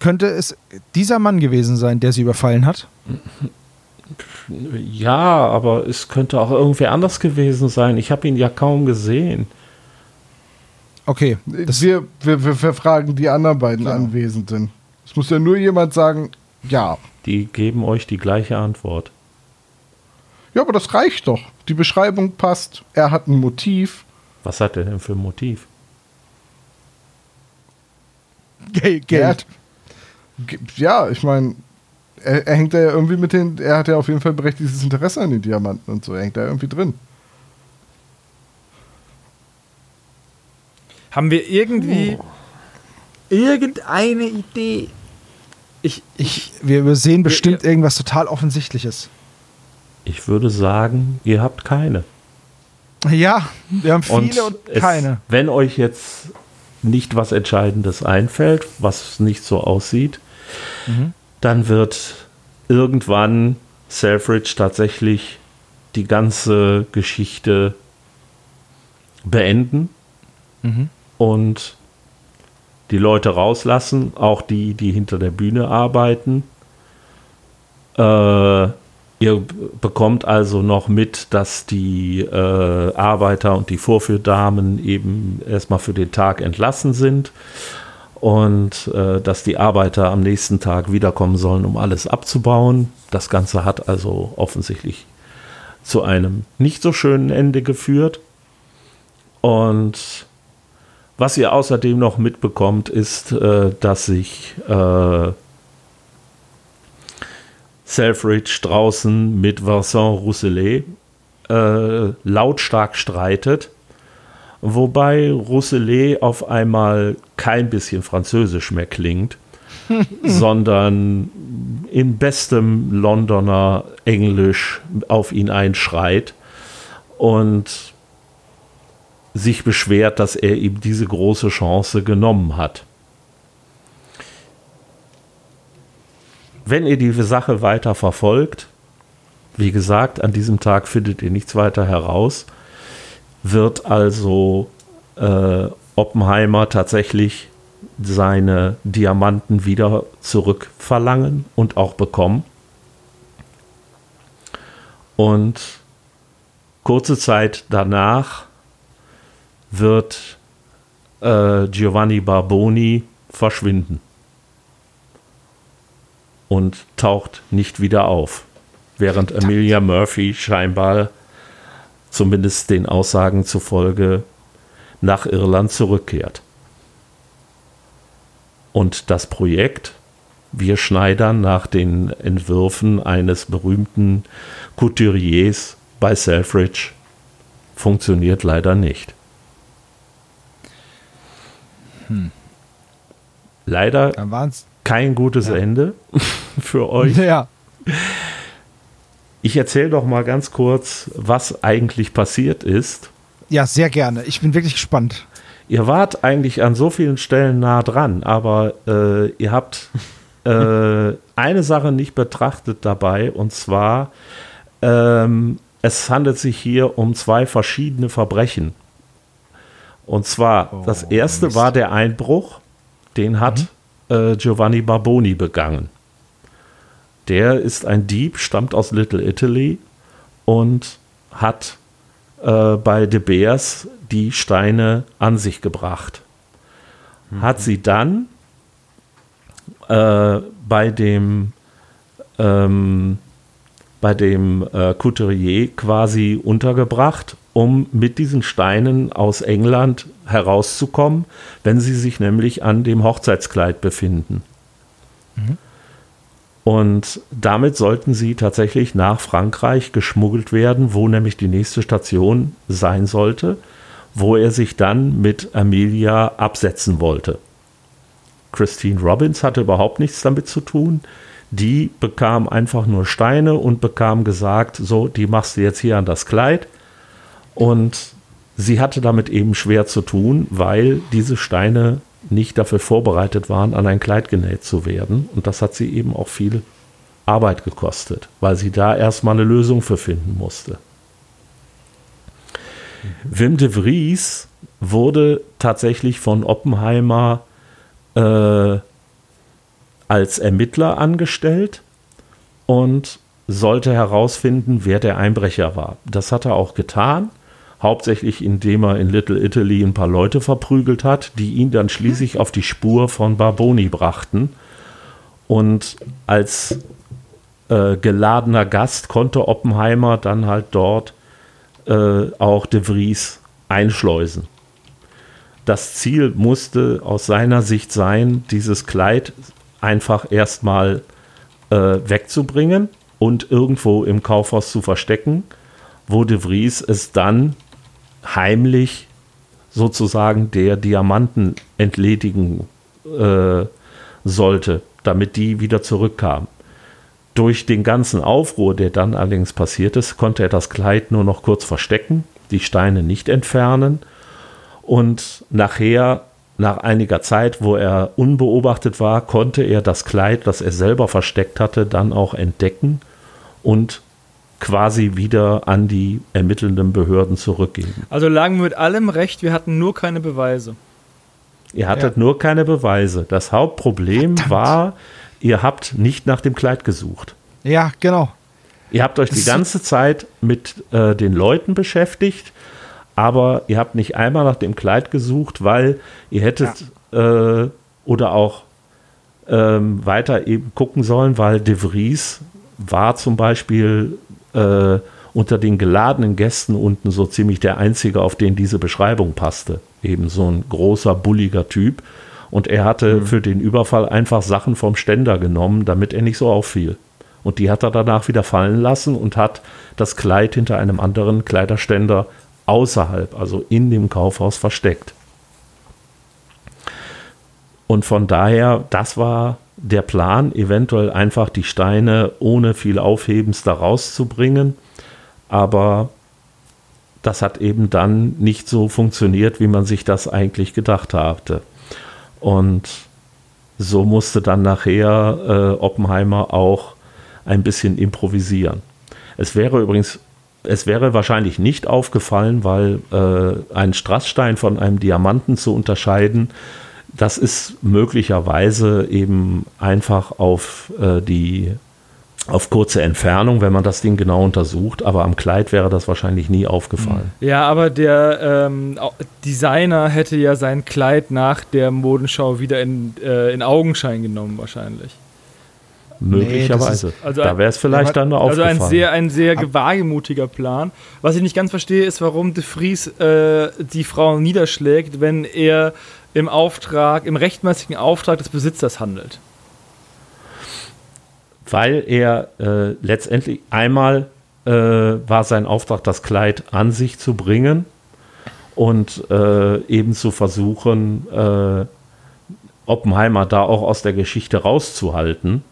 Speaker 2: könnte es dieser Mann gewesen sein, der sie überfallen hat?
Speaker 3: Ja, aber es könnte auch irgendwer anders gewesen sein. Ich habe ihn ja kaum gesehen.
Speaker 2: Okay.
Speaker 4: Wir, wir, wir, fragen die anderen beiden genau. Anwesenden. Es muss ja nur jemand sagen, ja.
Speaker 3: Die geben euch die gleiche Antwort.
Speaker 4: Ja, aber das reicht doch. Die Beschreibung passt. Er hat ein Motiv.
Speaker 3: Was hat er denn für ein Motiv?
Speaker 2: Geld. Geld.
Speaker 4: Ja, ich meine, er, er, hängt da ja irgendwie mit den, er hat ja auf jeden Fall berechtigtes Interesse an den Diamanten und so, er hängt da irgendwie drin.
Speaker 5: Haben wir irgendwie oh. irgendeine Idee?
Speaker 2: Ich, ich, wir übersehen bestimmt ihr, irgendwas total Offensichtliches.
Speaker 3: Ich würde sagen, ihr habt keine.
Speaker 2: Ja, wir haben viele und, und keine. Es,
Speaker 3: wenn euch jetzt nicht was Entscheidendes einfällt, was nicht so aussieht, mhm. dann wird irgendwann Selfridge tatsächlich die ganze Geschichte beenden mhm. Und die Leute rauslassen, auch die, die hinter der Bühne arbeiten. Äh, Ihr bekommt also noch mit, dass die äh, Arbeiter und die Vorführdamen eben erstmal für den Tag entlassen sind und äh, dass die Arbeiter am nächsten Tag wiederkommen sollen, um alles abzubauen. Das Ganze hat also offensichtlich zu einem nicht so schönen Ende geführt. Und was ihr außerdem noch mitbekommt, ist, äh, dass sich äh, Selfridge draußen mit Vincent Rousselet äh, lautstark streitet, wobei Rousselet auf einmal kein bisschen französisch mehr klingt, sondern in bestem Londoner Englisch auf ihn einschreit. Und sich beschwert, dass er ihm diese große Chance genommen hat. wenn ihr die Sache weiter verfolgt, wie gesagt, an diesem Tag findet ihr nichts weiter heraus, wird also äh, Oppenheimer tatsächlich seine Diamanten wieder zurückverlangen und auch bekommen. Und kurze Zeit danach wird äh, Giovanni Barboni verschwinden und taucht nicht wieder auf. Während Amelia Murphy scheinbar, zumindest den Aussagen zufolge, nach Irland zurückkehrt. Und das Projekt, wir schneidern nach den Entwürfen eines berühmten Couturiers bei Selfridge, funktioniert leider nicht. Hm. Leider kein gutes ja. Ende für euch.
Speaker 2: Ja.
Speaker 3: Ich erzähle doch mal ganz kurz, was eigentlich passiert ist.
Speaker 2: Ja, sehr gerne. Ich bin wirklich gespannt.
Speaker 3: Ihr wart eigentlich an so vielen Stellen nah dran, aber äh, ihr habt äh, eine Sache nicht betrachtet dabei, und zwar, ähm, es handelt sich hier um zwei verschiedene Verbrechen. Und zwar, oh, das erste Mist. war der Einbruch, den hat mhm äh, Giovanni Barboni begangen. Der ist ein Dieb, stammt aus Little Italy und hat äh, bei De Beers die Steine an sich gebracht. Mhm. Hat sie dann äh, bei dem ähm, bei dem äh, Couturier quasi untergebracht, um mit diesen Steinen aus England herauszukommen, wenn sie sich nämlich an dem Hochzeitskleid befinden. Mhm. Und damit sollten sie tatsächlich nach Frankreich geschmuggelt werden, wo nämlich die nächste Station sein sollte, wo er sich dann mit Amelia absetzen wollte. Christine Robbins hatte überhaupt nichts damit zu tun die bekam einfach nur Steine und bekam gesagt, so, die machst du jetzt hier an das Kleid. Und sie hatte damit eben schwer zu tun, weil diese Steine nicht dafür vorbereitet waren, an ein Kleid genäht zu werden. Und das hat sie eben auch viel Arbeit gekostet, weil sie da erstmal eine Lösung für finden musste. Wim de Vries wurde tatsächlich von Oppenheimer äh, als Ermittler angestellt und sollte herausfinden, wer der Einbrecher war. Das hat er auch getan, hauptsächlich indem er in Little Italy ein paar Leute verprügelt hat, die ihn dann schließlich auf die Spur von Barboni brachten. Und als äh, geladener Gast konnte Oppenheimer dann halt dort äh, auch de Vries einschleusen. Das Ziel musste aus seiner Sicht sein, dieses Kleid einfach erstmal äh, wegzubringen und irgendwo im Kaufhaus zu verstecken, wo de Vries es dann heimlich sozusagen der Diamanten entledigen äh, sollte, damit die wieder zurückkamen. Durch den ganzen Aufruhr, der dann allerdings passiert ist, konnte er das Kleid nur noch kurz verstecken, die Steine nicht entfernen und nachher, nach einiger Zeit, wo er unbeobachtet war, konnte er das Kleid, das er selber versteckt hatte, dann auch entdecken und quasi wieder an die ermittelnden Behörden zurückgeben.
Speaker 5: Also lagen wir mit allem recht, wir hatten nur keine Beweise.
Speaker 3: Ihr hattet ja. nur keine Beweise. Das Hauptproblem Verdammt. war, ihr habt nicht nach dem Kleid gesucht.
Speaker 2: Ja, genau.
Speaker 3: Ihr habt euch das die ganze Zeit mit äh, den Leuten beschäftigt, aber ihr habt nicht einmal nach dem Kleid gesucht, weil ihr hättet ja. äh, oder auch ähm, weiter eben gucken sollen, weil De Vries war zum Beispiel äh, unter den geladenen Gästen unten so ziemlich der Einzige, auf den diese Beschreibung passte. Eben so ein großer, bulliger Typ. Und er hatte mhm. für den Überfall einfach Sachen vom Ständer genommen, damit er nicht so auffiel. Und die hat er danach wieder fallen lassen und hat das Kleid hinter einem anderen Kleiderständer außerhalb, also in dem Kaufhaus versteckt. Und von daher, das war der Plan, eventuell einfach die Steine ohne viel Aufhebens da rauszubringen. Aber das hat eben dann nicht so funktioniert, wie man sich das eigentlich gedacht hatte. Und so musste dann nachher äh, Oppenheimer auch ein bisschen improvisieren. Es wäre übrigens, es wäre wahrscheinlich nicht aufgefallen, weil äh, ein Strassstein von einem Diamanten zu unterscheiden, das ist möglicherweise eben einfach auf äh, die auf kurze Entfernung, wenn man das Ding genau untersucht, aber am Kleid wäre das wahrscheinlich nie aufgefallen.
Speaker 5: Ja, aber der ähm, Designer hätte ja sein Kleid nach der Modenschau wieder in, äh, in Augenschein genommen, wahrscheinlich.
Speaker 3: Möglicherweise.
Speaker 5: Nee, also da wäre es vielleicht dann noch aufgefallen. Also ein sehr, ein sehr wagemutiger Plan. Was ich nicht ganz verstehe, ist, warum de Vries äh, die Frau niederschlägt, wenn er im Auftrag, im rechtmäßigen Auftrag des Besitzers handelt
Speaker 3: weil er äh, letztendlich einmal äh, war sein Auftrag, das Kleid an sich zu bringen und äh, eben zu versuchen, äh, Oppenheimer da auch aus der Geschichte rauszuhalten.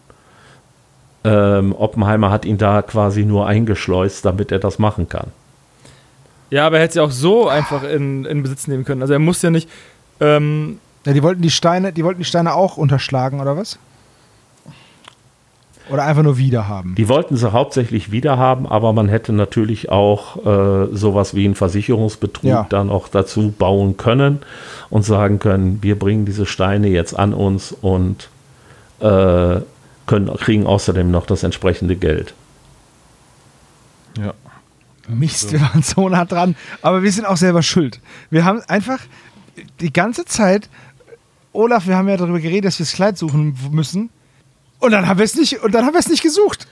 Speaker 3: Ähm, Oppenheimer hat ihn da quasi nur eingeschleust, damit er das machen kann.
Speaker 5: Ja, aber er hätte sie auch so einfach in, in Besitz nehmen können. Also er muss ja nicht. Ähm
Speaker 2: ja, die wollten die Steine, die wollten die Steine auch unterschlagen, oder was? Oder einfach nur wiederhaben?
Speaker 3: Die wollten sie hauptsächlich wiederhaben, aber man hätte natürlich auch äh, sowas wie einen Versicherungsbetrug ja. dann auch dazu bauen können und sagen können, wir bringen diese Steine jetzt an uns und äh, können, kriegen außerdem noch das entsprechende Geld.
Speaker 2: Ja. Mist, wir waren so nah dran. Aber wir sind auch selber schuld. Wir haben einfach die ganze Zeit, Olaf, wir haben ja darüber geredet, dass wir das Kleid suchen müssen. Und dann haben wir es nicht, und dann haben wir es nicht gesucht.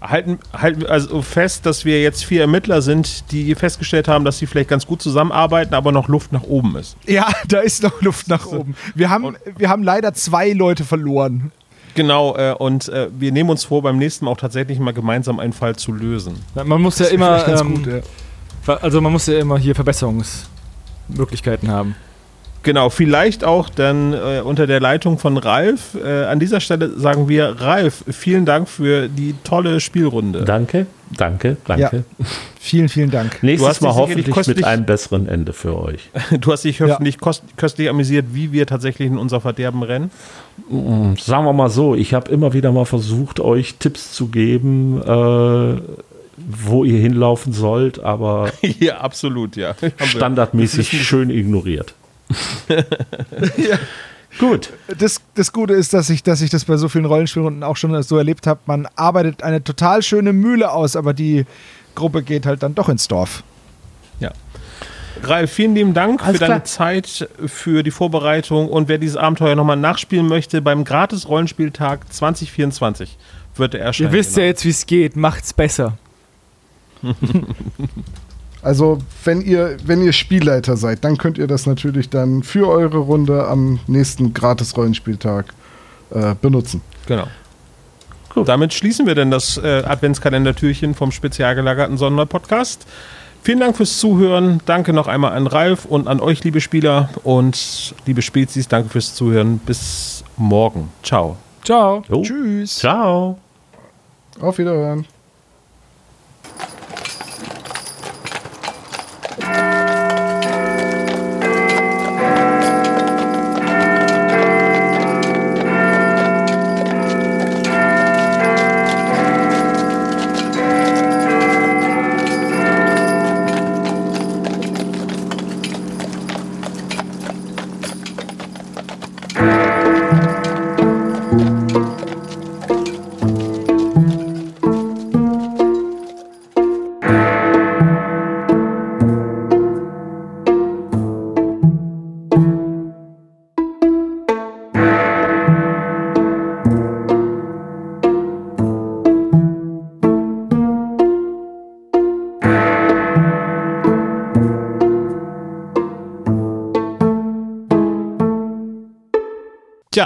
Speaker 1: Halten, halten also fest, dass wir jetzt vier Ermittler sind, die festgestellt haben, dass sie vielleicht ganz gut zusammenarbeiten, aber noch Luft nach oben ist.
Speaker 2: Ja, da ist noch Luft nach oben. Wir haben, wir haben leider zwei Leute verloren.
Speaker 1: Genau, äh, und äh, wir nehmen uns vor, beim nächsten Mal auch tatsächlich mal gemeinsam einen Fall zu lösen.
Speaker 5: Man muss ja immer, ähm, gut, ja. also man muss ja immer hier Verbesserungsmöglichkeiten haben.
Speaker 1: Genau, vielleicht auch dann äh, unter der Leitung von Ralf. Äh, an dieser Stelle sagen wir, Ralf, vielen Dank für die tolle Spielrunde.
Speaker 3: Danke, danke, danke.
Speaker 2: Ja. Vielen, vielen Dank.
Speaker 3: Nächstes Mal hoffentlich mit einem besseren Ende für euch.
Speaker 1: Du hast dich hoffentlich ja. köstlich amüsiert, wie wir tatsächlich in unser Verderben rennen.
Speaker 3: Mm, sagen wir mal so, ich habe immer wieder mal versucht, euch Tipps zu geben, äh, wo ihr hinlaufen sollt, aber
Speaker 1: ja, absolut, ja.
Speaker 3: Standardmäßig schön ignoriert.
Speaker 2: ja. Gut. Das, das Gute ist, dass ich, dass ich das bei so vielen Rollenspielrunden auch schon so erlebt habe. Man arbeitet eine total schöne Mühle aus, aber die Gruppe geht halt dann doch ins Dorf.
Speaker 1: Ja. Ralf, vielen lieben Dank Alles für deine klar. Zeit, für die Vorbereitung und wer dieses Abenteuer nochmal nachspielen möchte, beim Gratis-Rollenspieltag 2024 wird er erscheinen.
Speaker 5: Ihr wisst genau. ja jetzt, wie es geht. Macht's besser.
Speaker 4: Also, wenn ihr, wenn ihr Spielleiter seid, dann könnt ihr das natürlich dann für eure Runde am nächsten Gratis-Rollenspieltag äh, benutzen.
Speaker 1: Genau. Gut. Damit schließen wir denn das äh, Adventskalender-Türchen vom spezial gelagerten Sonderpodcast. Vielen Dank fürs Zuhören. Danke noch einmal an Ralf und an euch, liebe Spieler und liebe Spezies. Danke fürs Zuhören. Bis morgen. Ciao.
Speaker 5: Ciao.
Speaker 1: Jo. Tschüss.
Speaker 3: Ciao.
Speaker 4: Auf Wiederhören.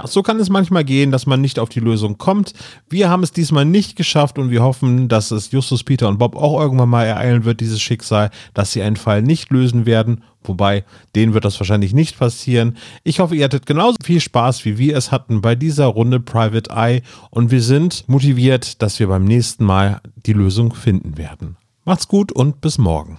Speaker 1: So kann es manchmal gehen, dass man nicht auf die Lösung kommt. Wir haben es diesmal nicht geschafft und wir hoffen, dass es Justus, Peter und Bob auch irgendwann mal ereilen wird, dieses Schicksal, dass sie einen Fall nicht lösen werden. Wobei, denen wird das wahrscheinlich nicht passieren. Ich hoffe, ihr hattet genauso viel Spaß, wie wir es hatten bei dieser Runde Private Eye und wir sind motiviert, dass wir beim nächsten Mal die Lösung finden werden. Macht's gut und bis morgen.